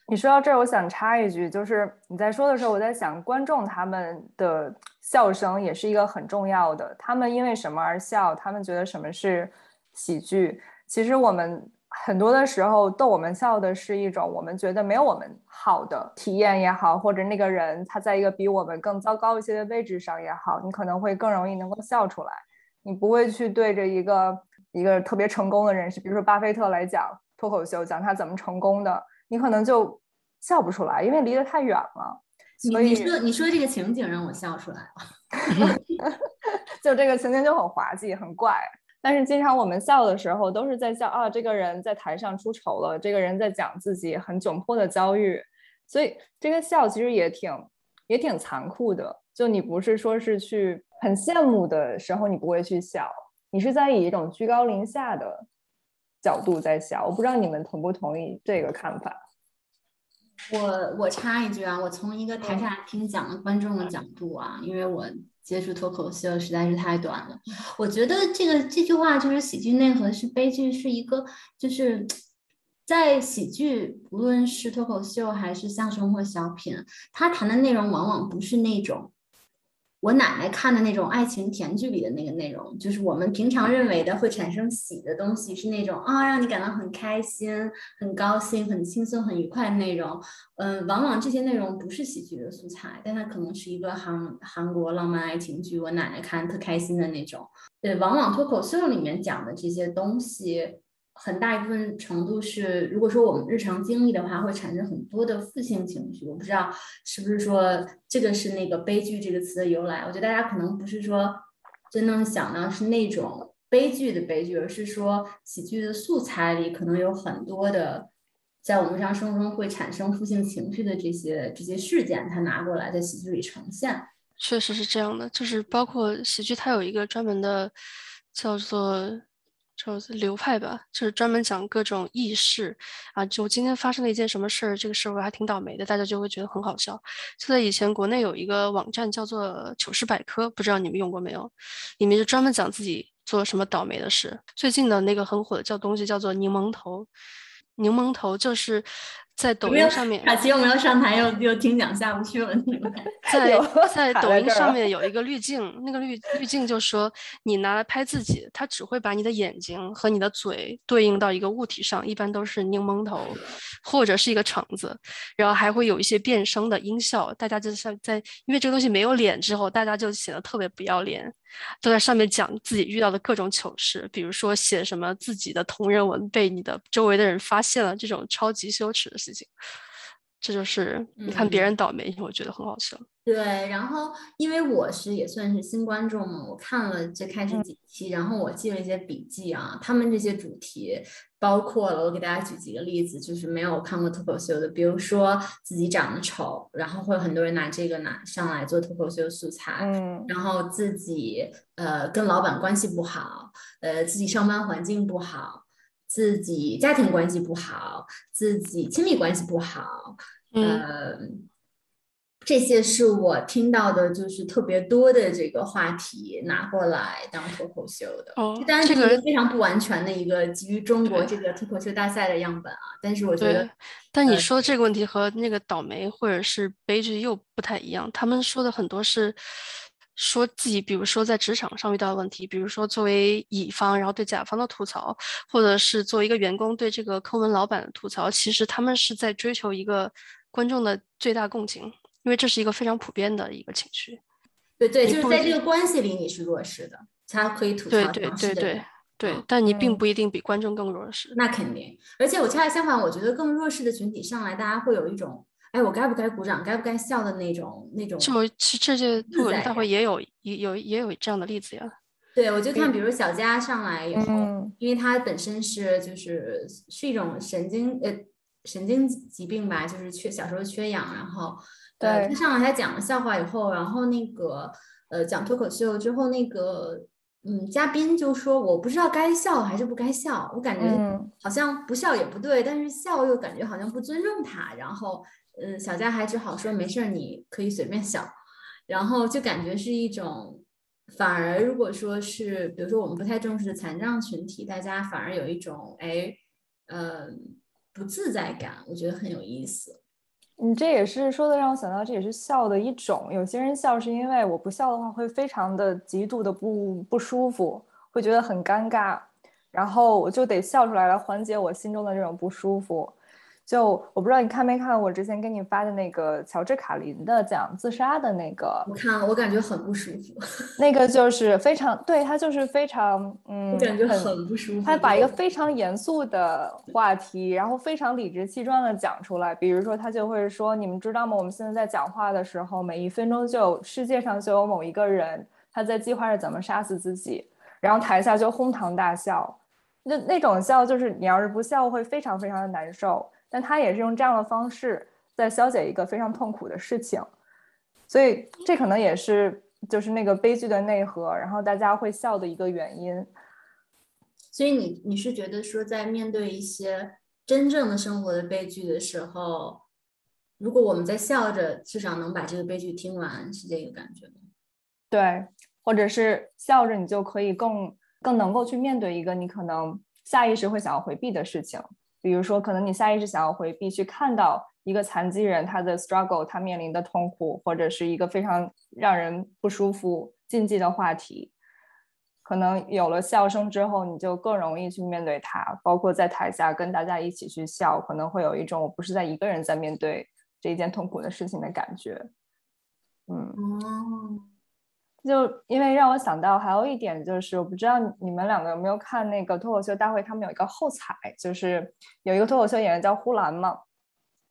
你说到这儿，我想插一句，就是你在说的时候，我在想观众他们的笑声也是一个很重要的。他们因为什么而笑？他们觉得什么是喜剧？其实我们。很多的时候逗我们笑的是一种我们觉得没有我们好的体验也好，或者那个人他在一个比我们更糟糕一些的位置上也好，你可能会更容易能够笑出来。你不会去对着一个一个特别成功的人士，比如说巴菲特来讲脱口秀，讲他怎么成功的，你可能就笑不出来，因为离得太远了。所以你说你说这个情景让我笑出来了，(laughs) (laughs) 就这个情景就很滑稽，很怪。但是经常我们笑的时候，都是在笑啊，这个人在台上出丑了，这个人在讲自己很窘迫的遭遇，所以这个笑其实也挺也挺残酷的。就你不是说是去很羡慕的时候，你不会去笑，你是在以一种居高临下的角度在笑。我不知道你们同不同意这个看法。我我插一句啊，我从一个台下听讲的观众的角度啊，因为我。接触脱口秀实在是太短了，我觉得这个这句话就是喜剧内核是悲剧，是一个就是在喜剧，无论是脱口秀还是相声或小品，他谈的内容往往不是那种。我奶奶看的那种爱情甜剧里的那个内容，就是我们平常认为的会产生喜的东西，是那种啊，让你感到很开心、很高兴、很轻松、很愉快的内容。嗯，往往这些内容不是喜剧的素材，但它可能是一个韩韩国浪漫爱情剧，我奶奶看特开心的那种。对，往往脱口秀里面讲的这些东西。很大一部分程度是，如果说我们日常经历的话，会产生很多的负性情绪。我不知道是不是说这个是那个悲剧这个词的由来。我觉得大家可能不是说真正想到是那种悲剧的悲剧，而是说喜剧的素材里可能有很多的在我们日常生活中会产生负性情绪的这些这些事件，他拿过来在喜剧里呈现。确实是这样的，就是包括喜剧，它有一个专门的叫做。就流派吧，就是专门讲各种轶事啊。就今天发生了一件什么事儿，这个事儿我还挺倒霉的，大家就会觉得很好笑。就在以前，国内有一个网站叫做糗事百科，不知道你们用过没有？里面就专门讲自己做什么倒霉的事。最近的那个很火的叫东西叫做柠檬头，柠檬头就是。在抖音上面，卡奇又没有上台，又又听讲下不去了。在在抖音上面有一个滤镜，那个滤滤镜就说你拿来拍自己，它只会把你的眼睛和你的嘴对应到一个物体上，一般都是柠檬头或者是一个橙子，然后还会有一些变声的音效。大家就像在，因为这个东西没有脸之后，大家就显得特别不要脸。都在上面讲自己遇到的各种糗事，比如说写什么自己的同人文被你的周围的人发现了这种超级羞耻的事情，这就是你看别人倒霉，我觉得很好笑。对，然后因为我是也算是新观众嘛，我看了最开始几期，然后我记了一些笔记啊，他们这些主题包括了，我给大家举几个例子，就是没有看过脱口秀的，比如说自己长得丑，然后会有很多人拿这个拿上来做脱口秀素材，嗯，然后自己呃跟老板关系不好，呃自己上班环境不好，自己家庭关系不好，自己亲密关系不好，嗯。这些是我听到的，就是特别多的这个话题拿过来当脱口秀的。哦，当然是一个非常不完全的一个基于中国这个脱口秀大赛的样本啊。但是我觉得，但你说这个问题和那个倒霉或者是悲剧又不太一样。他们说的很多是说自己，比如说在职场上遇到的问题，比如说作为乙方，然后对甲方的吐槽，或者是作为一个员工对这个抠门老板的吐槽。其实他们是在追求一个观众的最大共情。因为这是一个非常普遍的一个情绪，对对，就是在这个关系里你是弱势的，他可以吐槽对对对对对嗯，但你并嗯不一定比观众更弱势。那肯定，而且我恰恰相反，我觉得更弱势的群体上来，大家会有一种，哎，我该不该鼓掌，该不该笑的那种那种。就其这届脱口秀在感大会也有也有也有这样的例子呀。对，我就看，比如小佳上来以后，嗯因为她本身是就是是一种神经呃神经疾病吧，就是缺小时候缺氧，然后呃对他上来还讲了笑话以后，然后那个呃讲脱口秀之后，那个嗯嘉宾就说我不知道该笑还是不该笑，我感觉嗯好像不笑也不对，但是笑又感觉好像不尊重他，然后嗯小佳还只好说没事儿，你可以随便笑，然后就感觉是一种。反而，如果说是，比如说我们不太重视的残障群体，大家反而有一种哎，呃，不自在感，我觉得很有意思。你这也是说的让我想到，这也是笑的一种。有些人笑是因为我不笑的话会非常的极度的不不舒服，会觉得很尴尬，然后我就得笑出来来缓解我心中的这种不舒服。就我不知道你看没看我之前给你发的那个乔治卡林的讲自杀的那个，我看了，我感觉很不舒服，(laughs) 那个就是非常对他就是非常嗯，我感觉很很不舒服。他把一个非常严肃的话题，然后非常理直气壮的讲出来。比如说，他就会说：“你们知道吗？我们现在在讲话的时候，每一分钟就有世界上就有某一个人他在计划着怎么杀死自己。”然后台下就哄堂大笑。那那种笑就是你要是不笑会非常非常的难受，但他也是用这样的方式在消解一个非常痛苦的事情。所以这可能也是就是那个悲剧的内核，然后大家会笑的一个原因。所以你你是觉得说，在面对一些真正的生活的悲剧的时候，如果我们在笑着，至少能把这个悲剧听完，是这个感觉吗？对，或者是笑着，你就可以更更能够去面对一个你可能下意识会想要回避的事情。比如说，可能你下意识想要回避去看到一个残疾人他的 struggle，他面临的痛苦，或者是一个非常让人不舒服、禁忌的话题。可能有了笑声之后，你就更容易去面对他，包括在台下跟大家一起去笑，可能会有一种我不是在一个人在面对这一件痛苦的事情的感觉。嗯。哦，就因为让我想到还有一点就是，我不知道你们两个有没有看那个脱口秀大会，他们有一个后采，就是有一个脱口秀演员叫呼兰嘛，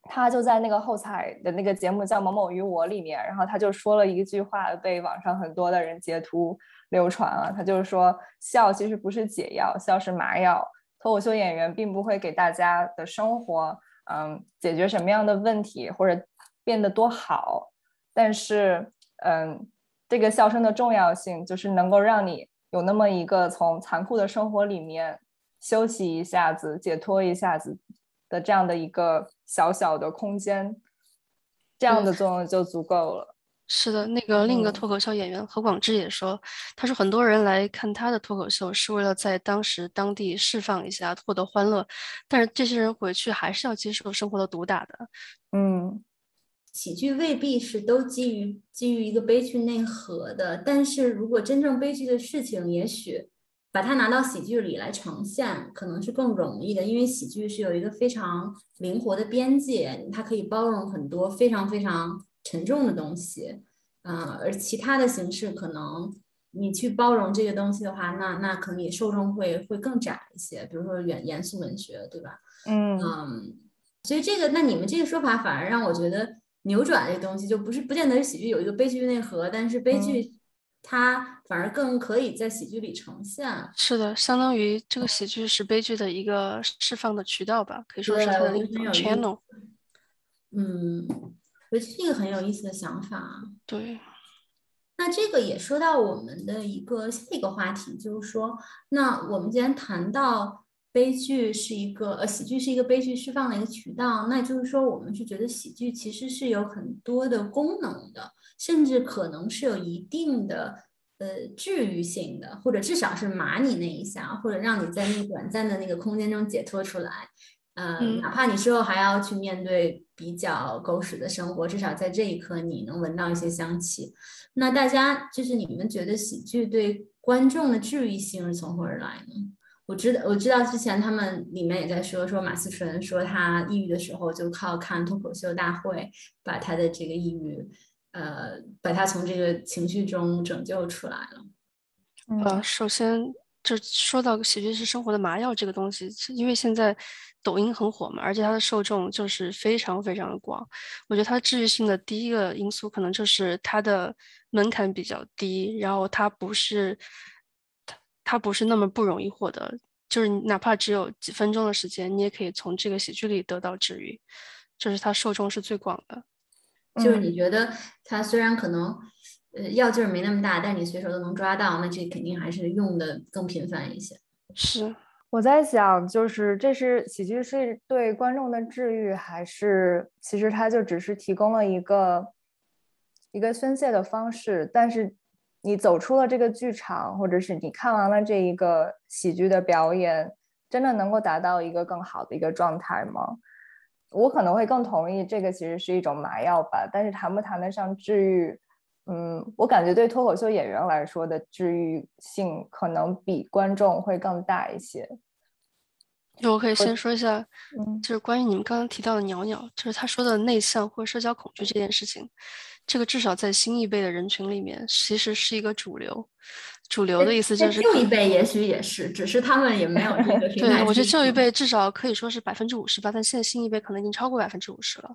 他就在那个后采的那个节目叫《某某与我》里面，然后他就说了一句话，被网上很多的人截图流传了。他就是说，笑其实不是解药，笑是麻药。脱口秀演员并不会给大家的生活，嗯，解决什么样的问题或者变得多好，但是，嗯。这个笑声的重要性，就是能够让你有那么一个从残酷的生活里面休息一下子、解脱一下子的这样的一个小小的空间，这样的作用就足够了。是的，那个另一个嗯脱口秀演员何广智也说，他说很多人来看他的脱口秀是为了在当时当地释放一下，获得欢乐，但是这些人回去还是要接受生活的毒打的。嗯喜剧未必是都基于基于一个悲剧内核的，但是如果真正悲剧的事情，也许把它拿到喜剧里来呈现，可能是更容易的，因为喜剧是有一个非常灵活的边界，它可以包容很多非常非常沉重的东西，嗯、而其他的形式可能你去包容这个东西的话，那那可能你受众会会更窄一些，比如说严严肃文学，对吧？嗯。嗯，所以这个，那你们这个说法反而让我觉得扭转这东西，就不是不见得是喜剧有一个悲剧内核，但是悲剧它反而更可以在喜剧里呈现。是的，相当于这个喜剧是悲剧的一个释放的渠道吧，可以说是对它的一种我觉得很有意 channel。嗯，我觉得这个很有意思的想法。对，那这个也说到我们的一个下一个话题，就是说，那我们既然谈到悲剧是一个呃喜剧是一个悲剧释放的一个渠道，那就是说我们是觉得喜剧其实是有很多的功能的，甚至可能是有一定的呃治愈性的，或者至少是麻你那一下，或者让你在那个短暂的那个空间中解脱出来。呃，嗯哪怕你之后还要去面对比较狗屎的生活，至少在这一刻你能闻到一些香气。那大家就是你们觉得喜剧对观众的治愈性是从何而来呢？我知道，我知道之前他们里面也在说，说马思纯说他抑郁的时候就靠看脱口秀大会，把他的这个抑郁，呃，把他从这个情绪中拯救出来了。嗯呃，首先就说到喜剧是生活的麻药这个东西，因为现在抖音很火嘛，而且它的受众就是非常非常的广。我觉得它治愈性的第一个因素可能就是它的门槛比较低，然后它不是它它不是那么不容易获得，就是哪怕只有几分钟的时间，你也可以从这个喜剧里得到治愈，就是它受众是最广的。就是你觉得它虽然可能。呃，药劲儿没那么大，但你随手都能抓到，那这肯定还是用的更频繁一些。是，我在想，就是这是喜剧是对观众的治愈，还是其实它就只是提供了一个一个宣泄的方式？但是你走出了这个剧场，或者是你看完了这一个喜剧的表演，真的能够达到一个更好的一个状态吗？我可能会更同意，这个其实是一种麻药吧，但是谈不谈得上治愈？嗯，我感觉对脱口秀演员来说的治愈性可能比观众会更大一些。我可以先说一下，就是关于你们刚刚提到的鸟鸟，就是他说的内向或社交恐惧这件事情，这个至少在新一辈的人群里面，其实是一个主流。主流的意思就是旧一辈也许也是，只是他们也没有这个。(laughs) 对，我觉得旧一辈至少可以说是百分之五十吧，但现在新一辈可能已经超过百分之五十了。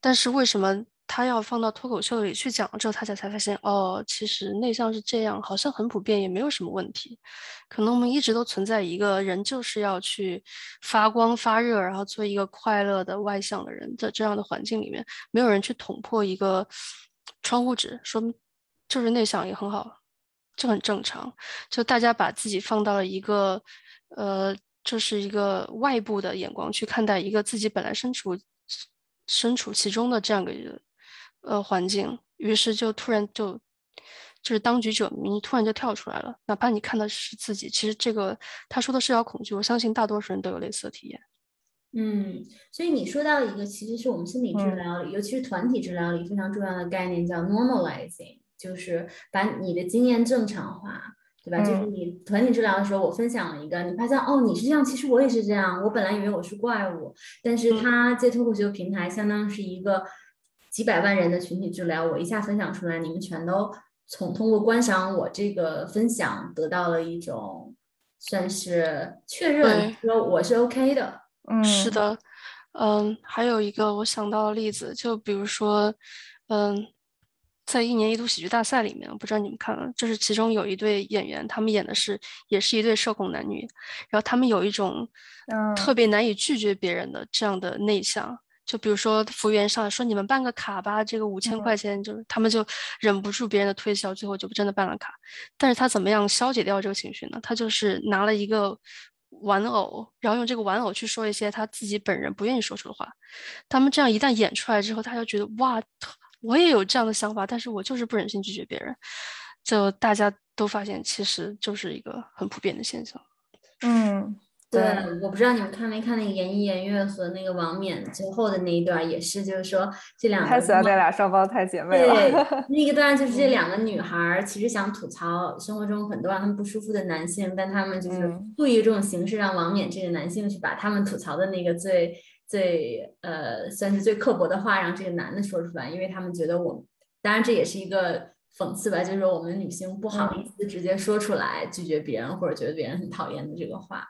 但是为什么？他要放到脱口秀里去讲之后，他才才发现哦，其实内向是这样，好像很普遍，也没有什么问题。可能我们一直都存在一个人就是要去发光发热，然后做一个快乐的外向的人的这样的环境里面，没有人去捅破一个窗户纸，说就是内向也很好，这很正常。就大家把自己放到了一个呃，就是一个外部的眼光去看待一个自己本来身处身处其中的这样个。呃，环境，于是就突然就就是当局者迷，突然就跳出来了。哪怕你看的是自己，其实这个他说的社交恐惧，我相信大多数人都有类似的体验。嗯，所以你说到一个，其实是我们心理治疗里，尤其是团体治疗里非常重要的概念，叫 normalizing，就是把你的经验正常化，对吧？就是你团体治疗的时候，我分享了一个，你发现哦，你是这样，其实我也是这样。我本来以为我是怪物，但是他接脱口秀平台，相当于是一个。几百万人的群体治疗，我一下分享出来，你们全都从通过观赏我这个分享，得到了一种算是确认，说我是 OK 的。嗯，是的，嗯，还有一个我想到的例子，就比如说，嗯，在一年一度喜剧大赛里面，我不知道你们看了，就是其中有一对演员，他们演的是也是一对社恐男女，然后他们有一种特别难以拒绝别人的这样的内向。就比如说，服务员上来说：“你们办个卡吧，这个五千块钱。”就是他们就忍不住别人的推销，最后就真的办了卡。但是他怎么样消解掉这个情绪呢？他就是拿了一个玩偶，然后用这个玩偶去说一些他自己本人不愿意说出的话。他们这样一旦演出来之后，他就觉得哇，我也有这样的想法，但是我就是不忍心拒绝别人。就大家都发现，其实就是一个很普遍的现象。嗯。对，我不知道你们看没看那个言一言月和那个王冕最后的那一段，也是，就是说这两个太喜欢那俩双胞胎姐妹了。对，(laughs) 那个段就是这两个女孩其实想吐槽生活中很多让他们不舒服的男性，但他们就是故意这种形式让王冕这个男性去把他们吐槽的那个最最呃算是最刻薄的话让这个男的说出来，因为他们觉得我，当然这也是一个讽刺吧，就是说我们女性不好意思直接说出来拒绝别人或者觉得别人很讨厌的这个话。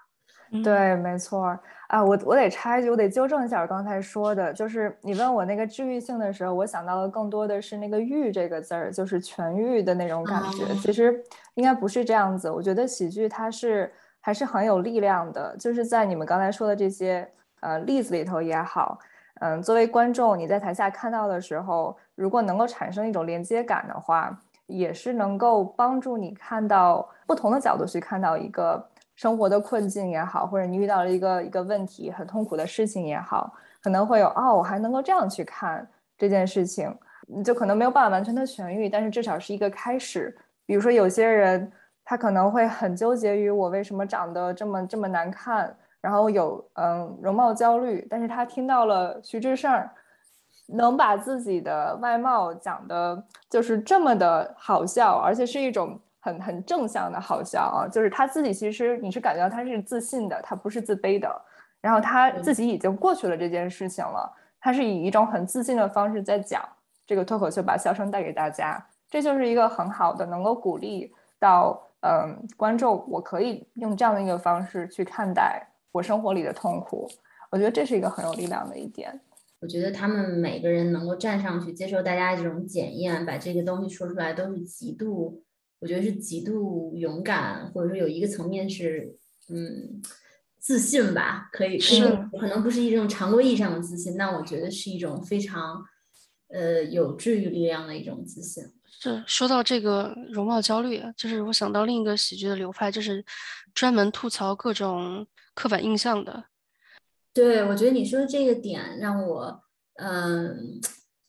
对，没错啊，我我得插一句，我得纠正一下我刚才说的，就是你问我那个治愈性的时候，我想到的更多的是那个“愈”这个字儿，就是痊愈的那种感觉。其实应该不是这样子，我觉得喜剧它是还是很有力量的，就是在你们刚才说的这些呃例子里头也好，嗯，作为观众你在台下看到的时候，如果能够产生一种连接感的话，也是能够帮助你看到不同的角度去看到一个。生活的困境也好，或者你遇到了一个一个问题，很痛苦的事情也好，可能会有哦，我还能够这样去看这件事情，你就可能没有办法完全的痊愈，但是至少是一个开始。比如说有些人，他可能会很纠结于我为什么长得这么这么难看，然后有嗯容貌焦虑，但是他听到了徐志胜能把自己的外貌讲的就是这么的好笑，而且是一种。很很正向的好笑啊，就是他自己其实你是感觉到他是自信的，他不是自卑的，然后他自己已经过去了这件事情了，他是以一种很自信的方式在讲这个脱口秀，把笑声带给大家，这就是一个很好的能够鼓励到嗯，观众我可以用这样的一个方式去看待我生活里的痛苦，我觉得这是一个很有力量的一点。我觉得他们每个人能够站上去接受大家这种检验，把这个东西说出来，都是极度，我觉得是极度勇敢，或者说有一个层面是，嗯，自信吧，可以是，可能不是一种常规意义上的自信，但我觉得是一种非常，呃，有治愈力量的一种自信。是说到这个容貌焦虑，就是我想到另一个喜剧的流派，就是专门吐槽各种刻板印象的。对，我觉得你说的这个点让我，嗯，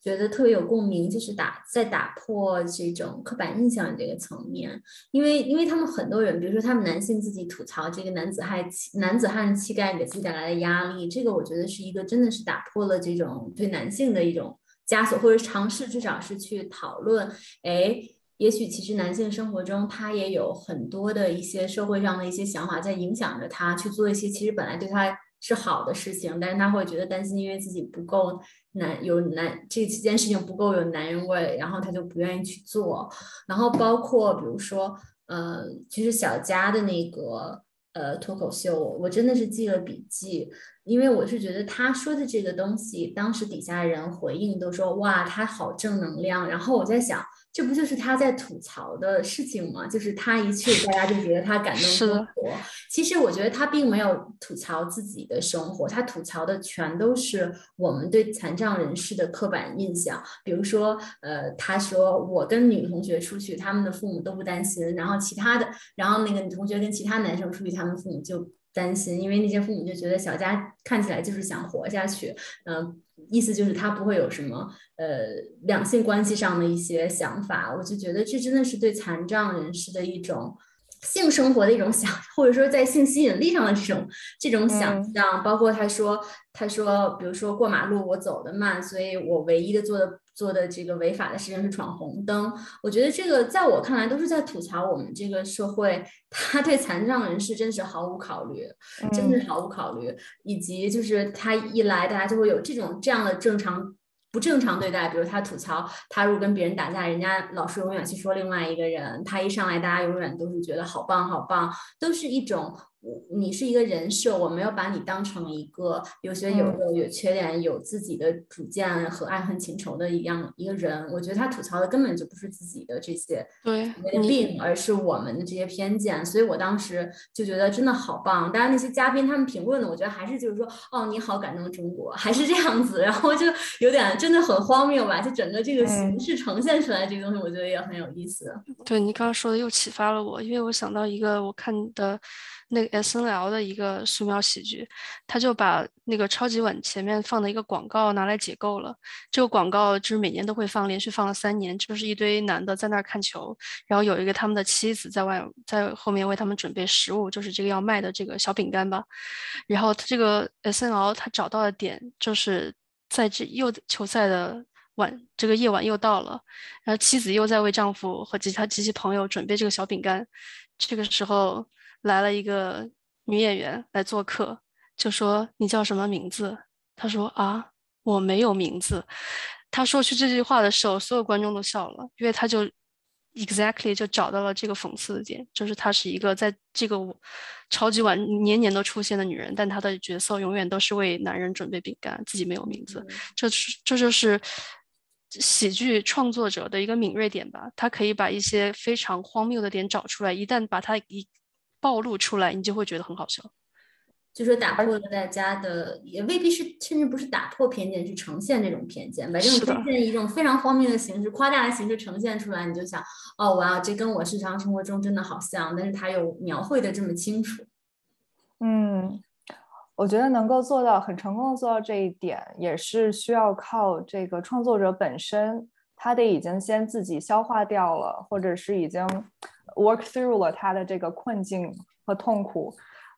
觉得特别有共鸣，就是打在打破这种刻板印象这个层面，因为因为他们很多人，比如说他们男性自己吐槽这个男子汉男子汉气概给自己带来的压力，这个我觉得是一个真的是打破了这种对男性的一种。枷锁，或者尝试至少是去讨论，哎，也许其实男性生活中他也有很多的一些社会上的一些想法在影响着他去做一些其实本来对他是好的事情，但是他会觉得担心，因为自己不够男有男这这件事情不够有男人味，然后他就不愿意去做。然后包括比如说，呃，其实小佳的那个。呃，脱口秀，我真的是记了笔记，因为我是觉得他说的这个东西，当时底下人回应都说哇，他好正能量。然后我在想。这不就是他在吐槽的事情吗？就是他一去，大家就觉得他感动生活。其实我觉得他并没有吐槽自己的生活，他吐槽的全都是我们对残障人士的刻板印象。比如说，呃，他说我跟女同学出去，他们的父母都不担心；然后其他的，然后那个女同学跟其他男生出去，他们父母就担心，因为那些父母就觉得小佳看起来就是想活下去，嗯。意思就是他不会有什么呃两性关系上的一些想法，我就觉得这真的是对残障人士的一种性生活的一种想，或者说在性吸引力上的这种这种想象。包括他说他说，比如说过马路我走得慢，所以我唯一的做的。做的这个违法的事情是闯红灯，我觉得这个在我看来都是在吐槽我们这个社会，(laughs) 他对残障人士真是毫无考虑，真是毫无考虑，以及就是他一来，大家就会有这种这样的正常不正常对待，比如他吐槽他如果跟别人打架，人家老师永远去说另外一个人，他一上来大家永远都是觉得好棒好棒，都是一种。你是一个人设，我没有把你当成一个有血有肉、有缺点、有自己的主见和爱恨情仇的一样一个人。我觉得他吐槽的根本就不是自己的这些对病，而是我们的这些偏见。所以我当时就觉得真的好棒。当然那些嘉宾他们评论的，我觉得还是就是说，哦，你好感动中国，还是这样子。然后就有点真的很荒谬吧？就整个这个形式呈现出来这个东西，我觉得也很有意思。对你刚刚说的又启发了我，因为我想到一个我看的。那个 S N L 的一个素描喜剧，他就把那个超级碗前面放的一个广告拿来解构了。这个广告就是每年都会放，连续放了三年，就是一堆男的在那儿看球，然后有一个他们的妻子在外在后面为他们准备食物，就是这个要卖的这个小饼干吧。然后他这个 S N L 他找到的点就是在这又球赛的晚这个夜晚又到了，然后妻子又在为丈夫和其他及其朋友准备这个小饼干，这个时候。来了一个女演员来做客，就说你叫什么名字？她说啊，我没有名字。她说出这句话的时候，所有观众都笑了，因为她就 exactly 就找到了这个讽刺的点，就是她是一个在这个超级晚年年都出现的女人，但她的角色永远都是为男人准备饼干，自己没有名字。这是这就是喜剧创作者的一个敏锐点吧？他可以把一些非常荒谬的点找出来，一旦把它一暴露出来，你就会觉得很好笑。就说打破了大家的，也未必是，甚至不是打破偏见，去呈现这种偏见，把这种偏见以一种非常荒谬的形式、夸大的形式呈现出来，你就想，哦，哇，这跟我日常生活中真的好像，但是他又描绘的这么清楚。嗯，我觉得能够做到很成功的做到这一点，也是需要靠这个创作者本身，他得已经先自己消化掉了，或者是已经。Work through 了他的这个困境和痛苦，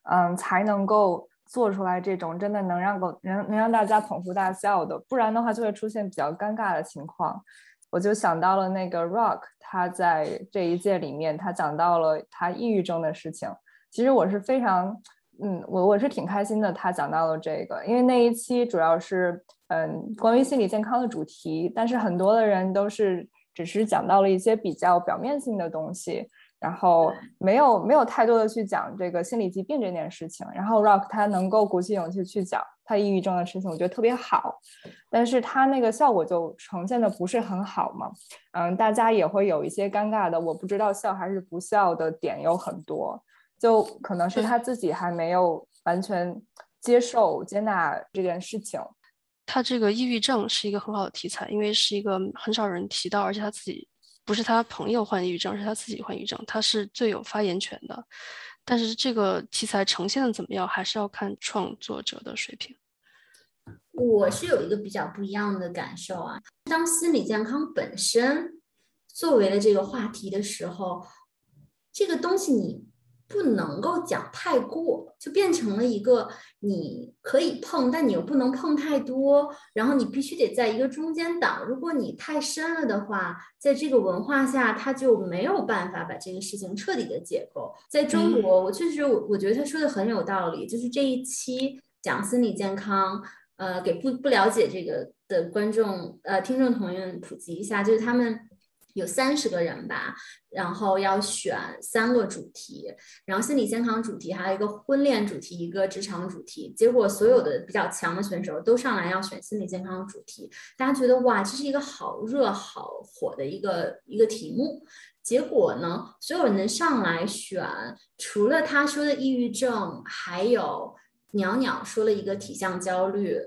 嗯，才能够做出来这种真的能让够能能让大家捧腹大笑的，不然的话就会出现比较尴尬的情况。我就想到了那个 Rock，他在这一届里面，他讲到了他抑郁症的事情。其实我是非常，嗯，我我是挺开心的，他讲到了这个，因为那一期主要是嗯关于心理健康的主题，但是很多的人都是只是讲到了一些比较表面性的东西。然后没有没有太多的去讲这个心理疾病这件事情。然后 Rock 他能够鼓起勇气去讲他抑郁症的事情，我觉得特别好。但是他那个效果就呈现的不是很好嘛，嗯，大家也会有一些尴尬的，我不知道笑还是不笑的点有很多，就可能是他自己还没有完全接受接纳这件事情。他这个抑郁症是一个很好的题材，因为是一个很少人提到，而且他自己。不是他朋友患抑郁症，是他自己患抑郁症，他是最有发言权的。但是这个题材呈现的怎么样，还是要看创作者的水平。我是有一个比较不一样的感受啊，当心理健康本身作为了这个话题的时候，这个东西你。不能够讲太过，就变成了一个你可以碰，但你又不能碰太多，然后你必须得在一个中间档。如果你太深了的话，在这个文化下，他就没有办法把这个事情彻底的解构。在中国，我确实我我觉得他说的很有道理，就是这一期讲心理健康，呃，给不不了解这个的观众呃听众朋友们普及一下，就是他们。有三十个人吧，然后要选三个主题，然后心理健康主题，还有一个婚恋主题，一个职场主题。结果所有的比较强的选手都上来要选心理健康主题，大家觉得哇，这是一个好热好火的一个一个题目。结果呢，所有人上来选，除了他说的抑郁症，还有鸟鸟说了一个体相焦虑，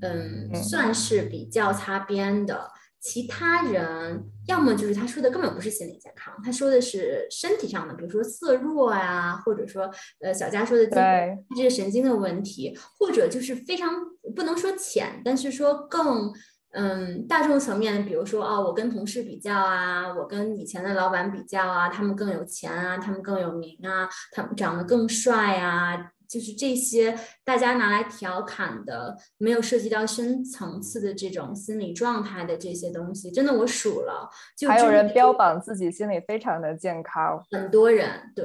嗯，算是比较擦边的。其他人要么就是他说的根本不是心理健康，他说的是身体上的，比如说色弱啊，或者说呃小佳说的这些神经的问题，或者就是非常不能说浅，但是说更嗯大众层面，比如说哦我跟同事比较啊，我跟以前的老板比较啊，他们更有钱啊，他们更有名啊，他们长得更帅啊。就是这些大家拿来调侃的，没有涉及到深层次的这种心理状态的这些东西，真的我数了，就还有人标榜自己心理非常的健康，很多人对，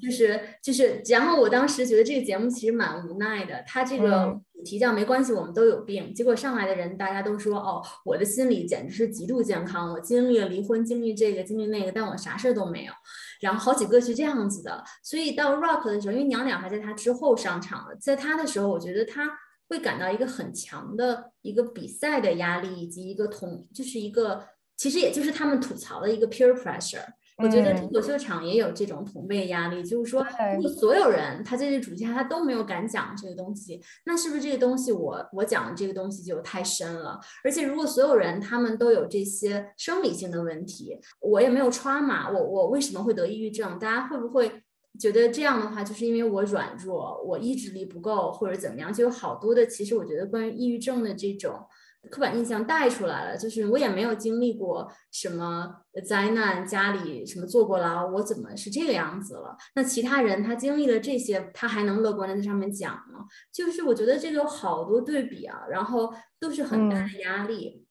就是就是，然后我当时觉得这个节目其实蛮无奈的，他这个主提叫没关系，我们都有病，结果上来的人大家都说哦，我的心理简直是极度健康，我经历了离婚，经历这个，经历那个，但我啥事儿都没有。然后好几个是这样子的，所以到 Rock 的时候，因为娘俩还在他之后上场了，在他的时候，我觉得他会感到一个很强的一个比赛的压力，以及一个同，就是一个其实也就是他们吐槽的一个 peer pressure。我觉得脱口秀场也有这种同辈压力，就是说，如果所有人他在这主题下他都没有敢讲这个东西，那是不是这个东西我我讲的这个东西就太深了？而且如果所有人他们都有这些生理性的问题，我也没有 trauma，我我为什么会得抑郁症？大家会不会觉得这样的话，就是因为我软弱，我意志力不够，或者怎么样？就有好多的，其实我觉得关于抑郁症的这种。刻板印象带出来了，就是我也没有经历过什么灾难，家里什么坐过牢，我怎么是这个样子了？那其他人他经历了这些，他还能乐观的在上面讲吗？就是我觉得这个有好多对比啊，然后都是很大的压力。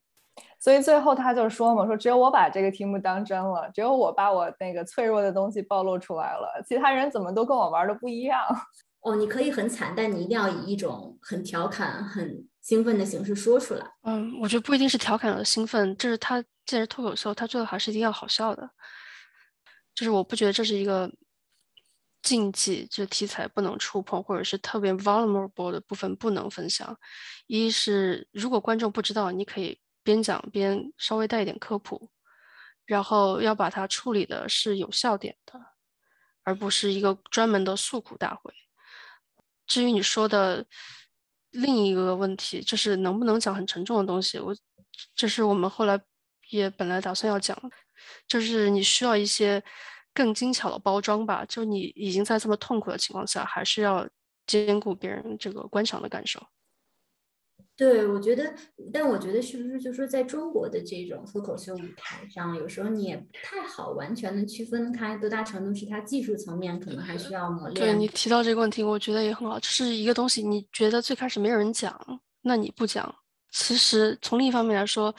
所以最后他就说嘛，说只有我把这个题目当真了，只有我把我那个脆弱的东西暴露出来了，其他人怎么都跟我玩的不一样。哦，你可以很惨，但你一定要以一种很调侃、很。兴奋的形式说出来，嗯，我觉得不一定是调侃的兴奋，就是他既然是脱口秀，他最后还是一定要好笑的。就是我不觉得这是一个禁忌，就是题材不能触碰，或者是特别 vulnerable 的部分不能分享。一是如果观众不知道，你可以边讲边稍微带一点科普，然后要把它处理的是有笑点的，而不是一个专门的诉苦大会。至于你说的。另一个问题就是能不能讲很沉重的东西？我这是我们后来也本来打算要讲，就是你需要一些更精巧的包装吧。就你已经在这么痛苦的情况下，还是要兼顾别人这个观赏的感受。对，我觉得，但我觉得是不是就是说，在中国的这种脱口秀舞台上，有时候你也不太好完全的区分开多大程度是他技术层面可能还需要磨练。对你提到这个问题，我觉得也很好，就是一个东西，你觉得最开始没有人讲，那你不讲，其实从另一方面来说，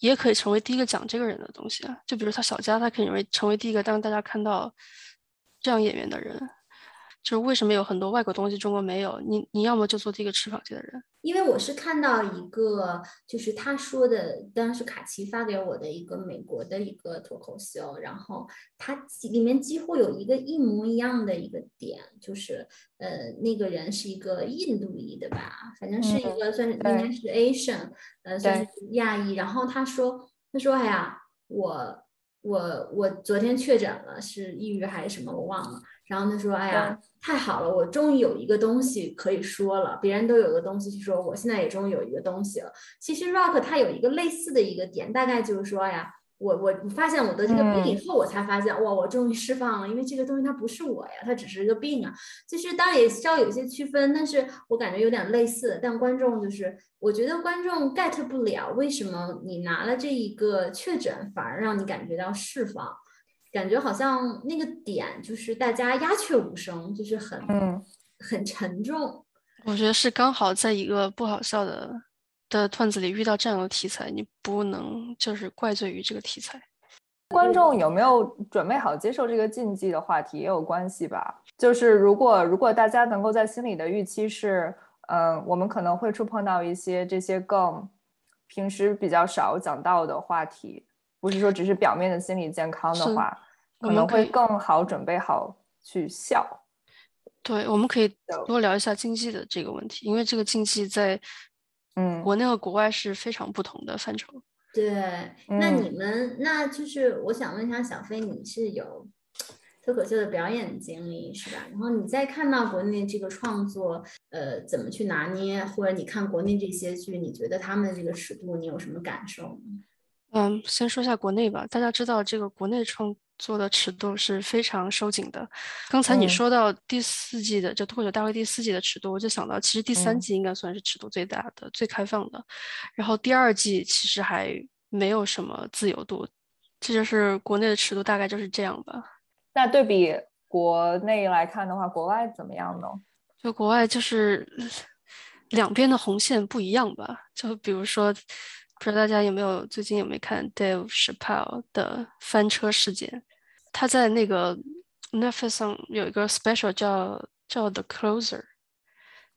也可以成为第一个讲这个人的东西啊。就比如他小佳，他可以成为成为第一个让大家看到这样演员的人。就是为什么有很多外国东西中国没有？你你要么就做第一个吃螃蟹的人。因为我是看到一个，就是他说的，当然是卡奇发给我的一个美国的一个脱口秀，然后他里面几乎有一个一模一样的一个点，就是呃那个人是一个印度裔的吧，反正是一个算是应该是 Asian，呃算是亚裔，然后他说他说哎呀我我我昨天确诊了，是抑郁还是什么我忘了。然后他说：“哎呀，太好了，我终于有一个东西可以说了。别人都有个东西去说，我现在也终于有一个东西了。其实 Rock 它有一个类似的一个点，大概就是说，哎呀，我我我发现我得这个病以后，我才发现，哇，我终于释放了，因为这个东西它不是我呀，它只是一个病啊。其实当然也需要有一些区分，但是我感觉有点类似。但观众就是，我觉得观众 get 不了，为什么你拿了这一个确诊，反而让你感觉到释放？”感觉好像那个点就是大家鸦雀无声，就是很嗯很沉重。我觉得是刚好在一个不好笑的的段子里遇到这样的题材，你不能就是怪罪于这个题材。观众有没有准备好接受这个禁忌的话题也有关系吧？就是如果如果大家能够在心里的预期是，嗯，我们可能会触碰到一些这些更平时比较少讲到的话题。不是说只是表面的心理健康的话，可能会更好准备好去笑。对，我们可以多聊一下经济的这个问题，因为这个经济在嗯国内和国外是非常不同的范畴。对，那你们那就是我想问一下小飞，你是有脱口秀的表演经历是吧？然后你再看到国内这个创作，呃，怎么去拿捏？或者你看国内这些剧，你觉得他们的这个尺度，你有什么感受？嗯，先说一下国内吧。大家知道，这个国内创作的尺度是非常收紧的。刚才你说到第四季的，就脱口秀大会第四季的尺度，我就想到，其实第三季应该算是尺度最大的、最开放的。然后第二季其实还没有什么自由度，这就是国内的尺度，大概就是这样吧。那对比国内来看的话，国外怎么样呢？就国外就是两边的红线不一样吧。就比如说。不知道大家有没有最近有没有看 Dave Chappelle 的翻车事件？他在那个 Netflix 上有一个 special 叫叫 The Closer，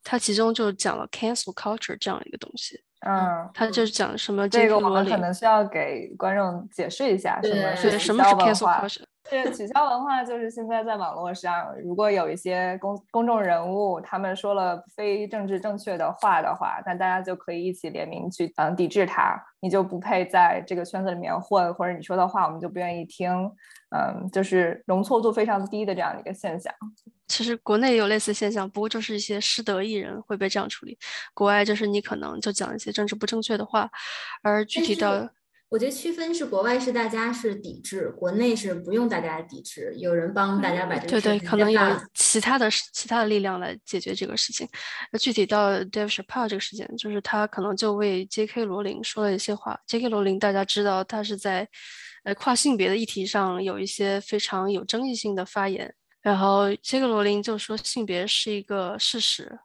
他其中就讲了 cancel culture 这样一个东西。嗯，他就是讲什么这个我们可能需要给观众解释一下什么是什么是 cancel culture。这取消文化就是现在在网络上，如果有一些公公众人物他们说了非政治正确的话的话，那大家就可以一起联名去嗯抵制他，你就不配在这个圈子里面混，或者你说的话我们就不愿意听，嗯，就是容错度非常低的这样一个现象。其实国内也有类似现象，不过就是一些失德艺人会被这样处理，国外就是你可能就讲一些政治不正确的话，而具体到。我觉得区分是国外是大家是抵制，国内是不用大家抵制，有人帮大家把这个对对，可能有其他的其他的力量来解决这个事情。那具体到 Dave Chappelle 这个事件，就是他可能就为 J.K. 罗琳说了一些话。J.K. 罗琳大家知道，他是在呃跨性别的议题上有一些非常有争议性的发言。然后 J.K. 罗琳就说性别是一个事实，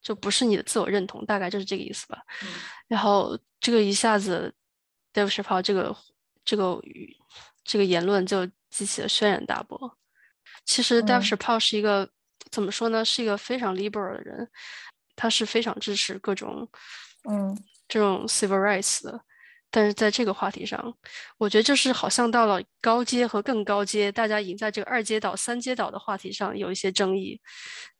就不是你的自我认同，大概就是这个意思吧。然后这个一下子。Dave Chappelle 这个这个这个言论就激起了轩然大波。其实 Dave Chappelle 是一个怎么说呢？是一个非常 liberal 的人，他是非常支持各种嗯这种 civil rights 的。但是在这个话题上，我觉得就是好像到了高阶和更高阶，大家已经在这个二阶岛、三阶岛的话题上有一些争议，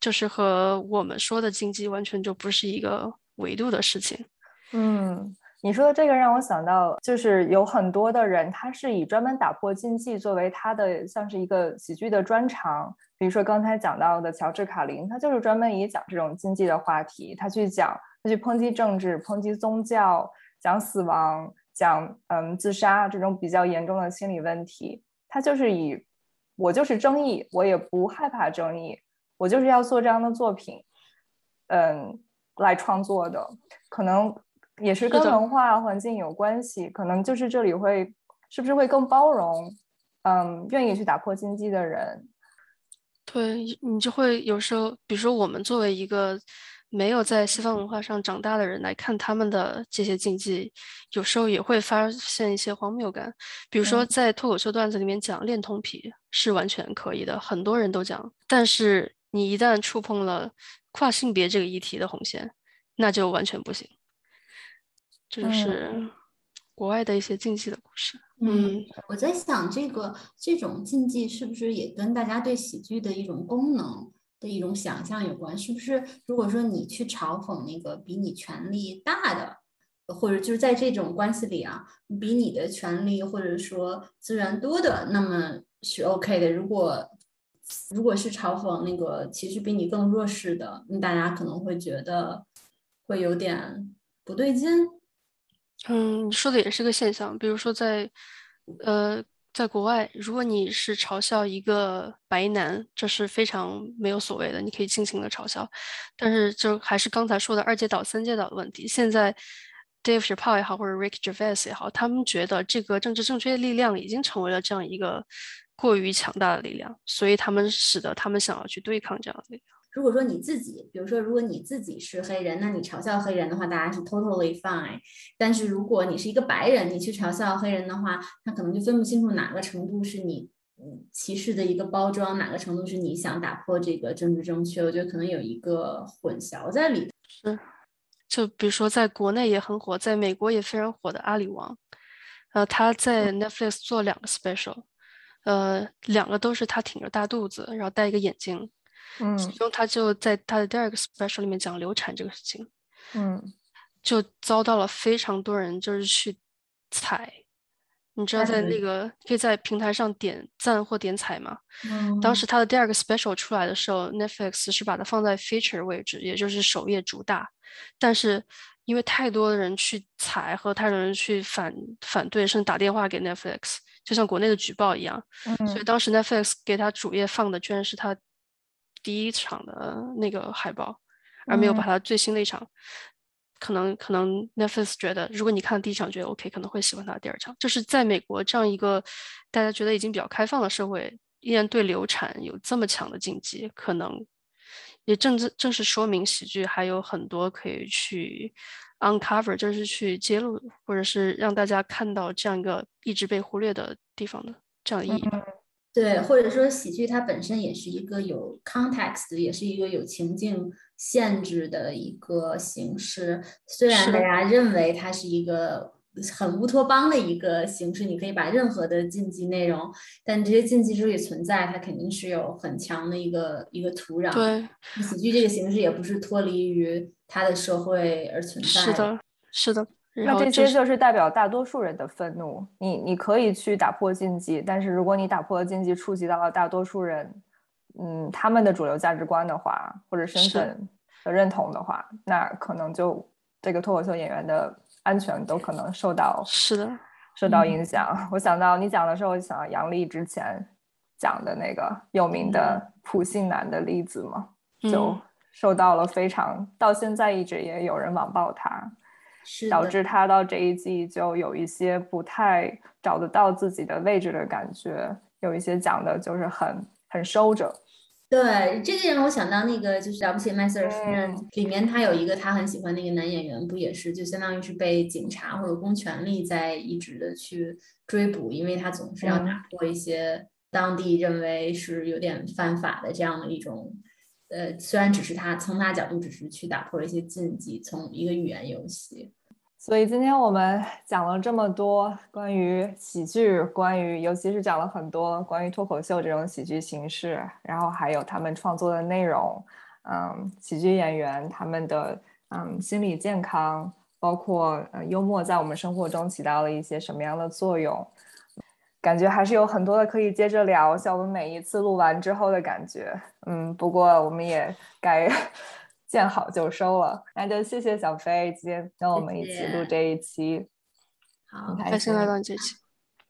就是和我们说的经济完全就不是一个维度的事情。嗯。你说的这个让我想到，就是有很多的人，他是以专门打破禁忌作为他的像是一个喜剧的专长。比如说刚才讲到的乔治卡林，他就是专门以讲这种禁忌的话题，他去讲，他去抨击政治、抨击宗教、讲死亡、讲嗯自杀这种比较严重的心理问题。他就是以我就是争议，我也不害怕争议，我就是要做这样的作品，嗯，来创作的，可能。也是跟文化环境有关系，可能就是这里会是不是会更包容，嗯，愿意去打破禁忌的人。对你就会有时候，比如说我们作为一个没有在西方文化上长大的人来看他们的这些禁忌，有时候也会发现一些荒谬感。比如说在脱口秀段子里面讲恋童癖是完全可以的，很多人都讲，但是你一旦触碰了跨性别这个议题的红线，那就完全不行。这就是国外的一些禁忌的故事。嗯，我在想，这个这种禁忌是不是也跟大家对喜剧的一种功能的一种想象有关？是不是如果说你去嘲讽那个比你权力大的，或者就是在这种关系里啊，比你的权利或者说资源多的，那么是 OK 的。如果如果是嘲讽那个其实比你更弱势的，那大家可能会觉得会有点不对劲。嗯，你说的也是个现象。比如说在呃，在国外，如果你是嘲笑一个白男，这是非常没有所谓的，你可以尽情的嘲笑。但是就还是刚才说的二阶岛、三阶岛的问题。现在 Dave Chappelle 也好，或者 Rick Gervais 也好，他们觉得这个政治正确的力量已经成为了这样一个过于强大的力量，所以他们使得他们想要去对抗这样的力量。如果说你自己，比如说，如果你自己是黑人，那你嘲笑黑人的话，大家是 totally fine。但是如果你是一个白人，你去嘲笑黑人的话，他可能就分不清楚哪个程度是你歧视的一个包装，哪个程度是你想打破这个政治正确。我觉得可能有一个混淆在里。是，就比如说在国内也很火，在美国也非常火的阿里王，呃，他在 Netflix 做两个 special，呃，两个都是他挺着大肚子，然后戴一个眼镜。嗯，其中他就在他的第二个 special 里面讲流产这个事情，嗯，就遭到了非常多人就是去踩，你知道在那个可以在平台上点赞或点踩吗？嗯，当时。他的第二个 special 出来的时候，Netflix 是把它放在 feature 位置，也就是首页主打，但是因为太多的人去踩和太多人去反反对，甚至打电话给 Netflix，就像国内的举报一样，所以。当时 Netflix 给他主页放的居然是他。第一场的那个海报，而没有把它最新的一场，可能可能 Netflix 觉得，如果你看第一场觉得 OK，可能会喜欢它第二场。就是在美国这样一个大家觉得已经比较开放的社会，依然对流产有这么强的禁忌，可能也正正正是说明喜剧还有很多可以去 uncover，就是去揭露或者是让大家看到这样一个一直被忽略的地方的这样的意义。对，或者说喜剧它本身也是一个有 context，也是一个有情境限制的一个形式。虽然大家认为它是一个很乌托邦的一个形式，你可以把任何的禁忌内容，但这些禁忌之所以存在，它肯定是有很强的一个一个土壤。对，喜剧这个形式也不是脱离于它的社会而存在。是的，是的。那这些就是代表大多数人的愤怒。你你可以去打破禁忌，但是如果你打破了禁忌，触及到了大多数人，嗯，他们的主流价值观的话，或者身份的认同的话，那可能就这个脱口秀演员的安全都可能受到是的受到影响。我想到你讲的时候，我想到杨笠之前讲的那个有名的普信男的例子嘛，就受到了非常到现在一直也有人网暴他。导致他到这一季就有一些不太找得到自己的位置的感觉，有一些讲的就是很很收着。对，这个让我想到那个就是了不起麦瑟尔夫人里面，他有一个他很喜欢那个男演员，不也是就相当于是被警察或者公权力在一直的去追捕，因为他总是要打破一些当地认为是有点犯法的这样的一种。呃，虽然只是他从他角度只是去打破了一些禁忌，从一个语言游戏。所以今天我们讲了这么多关于喜剧，关于尤其是讲了很多关于脱口秀这种喜剧形式，然后还有他们创作的内容，嗯，喜剧演员他们的嗯心理健康，包括呃幽默在我们生活中起到了一些什么样的作用。感觉还是有很多的可以接着聊，像我们每一次录完之后的感觉，嗯，不过我们也该 (laughs) 见好就收了。那就谢谢小飞今天跟我们一起录这一期，好，开心来到这期，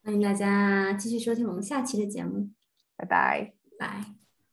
欢迎大家继续收听我们下期的节目，拜拜，拜。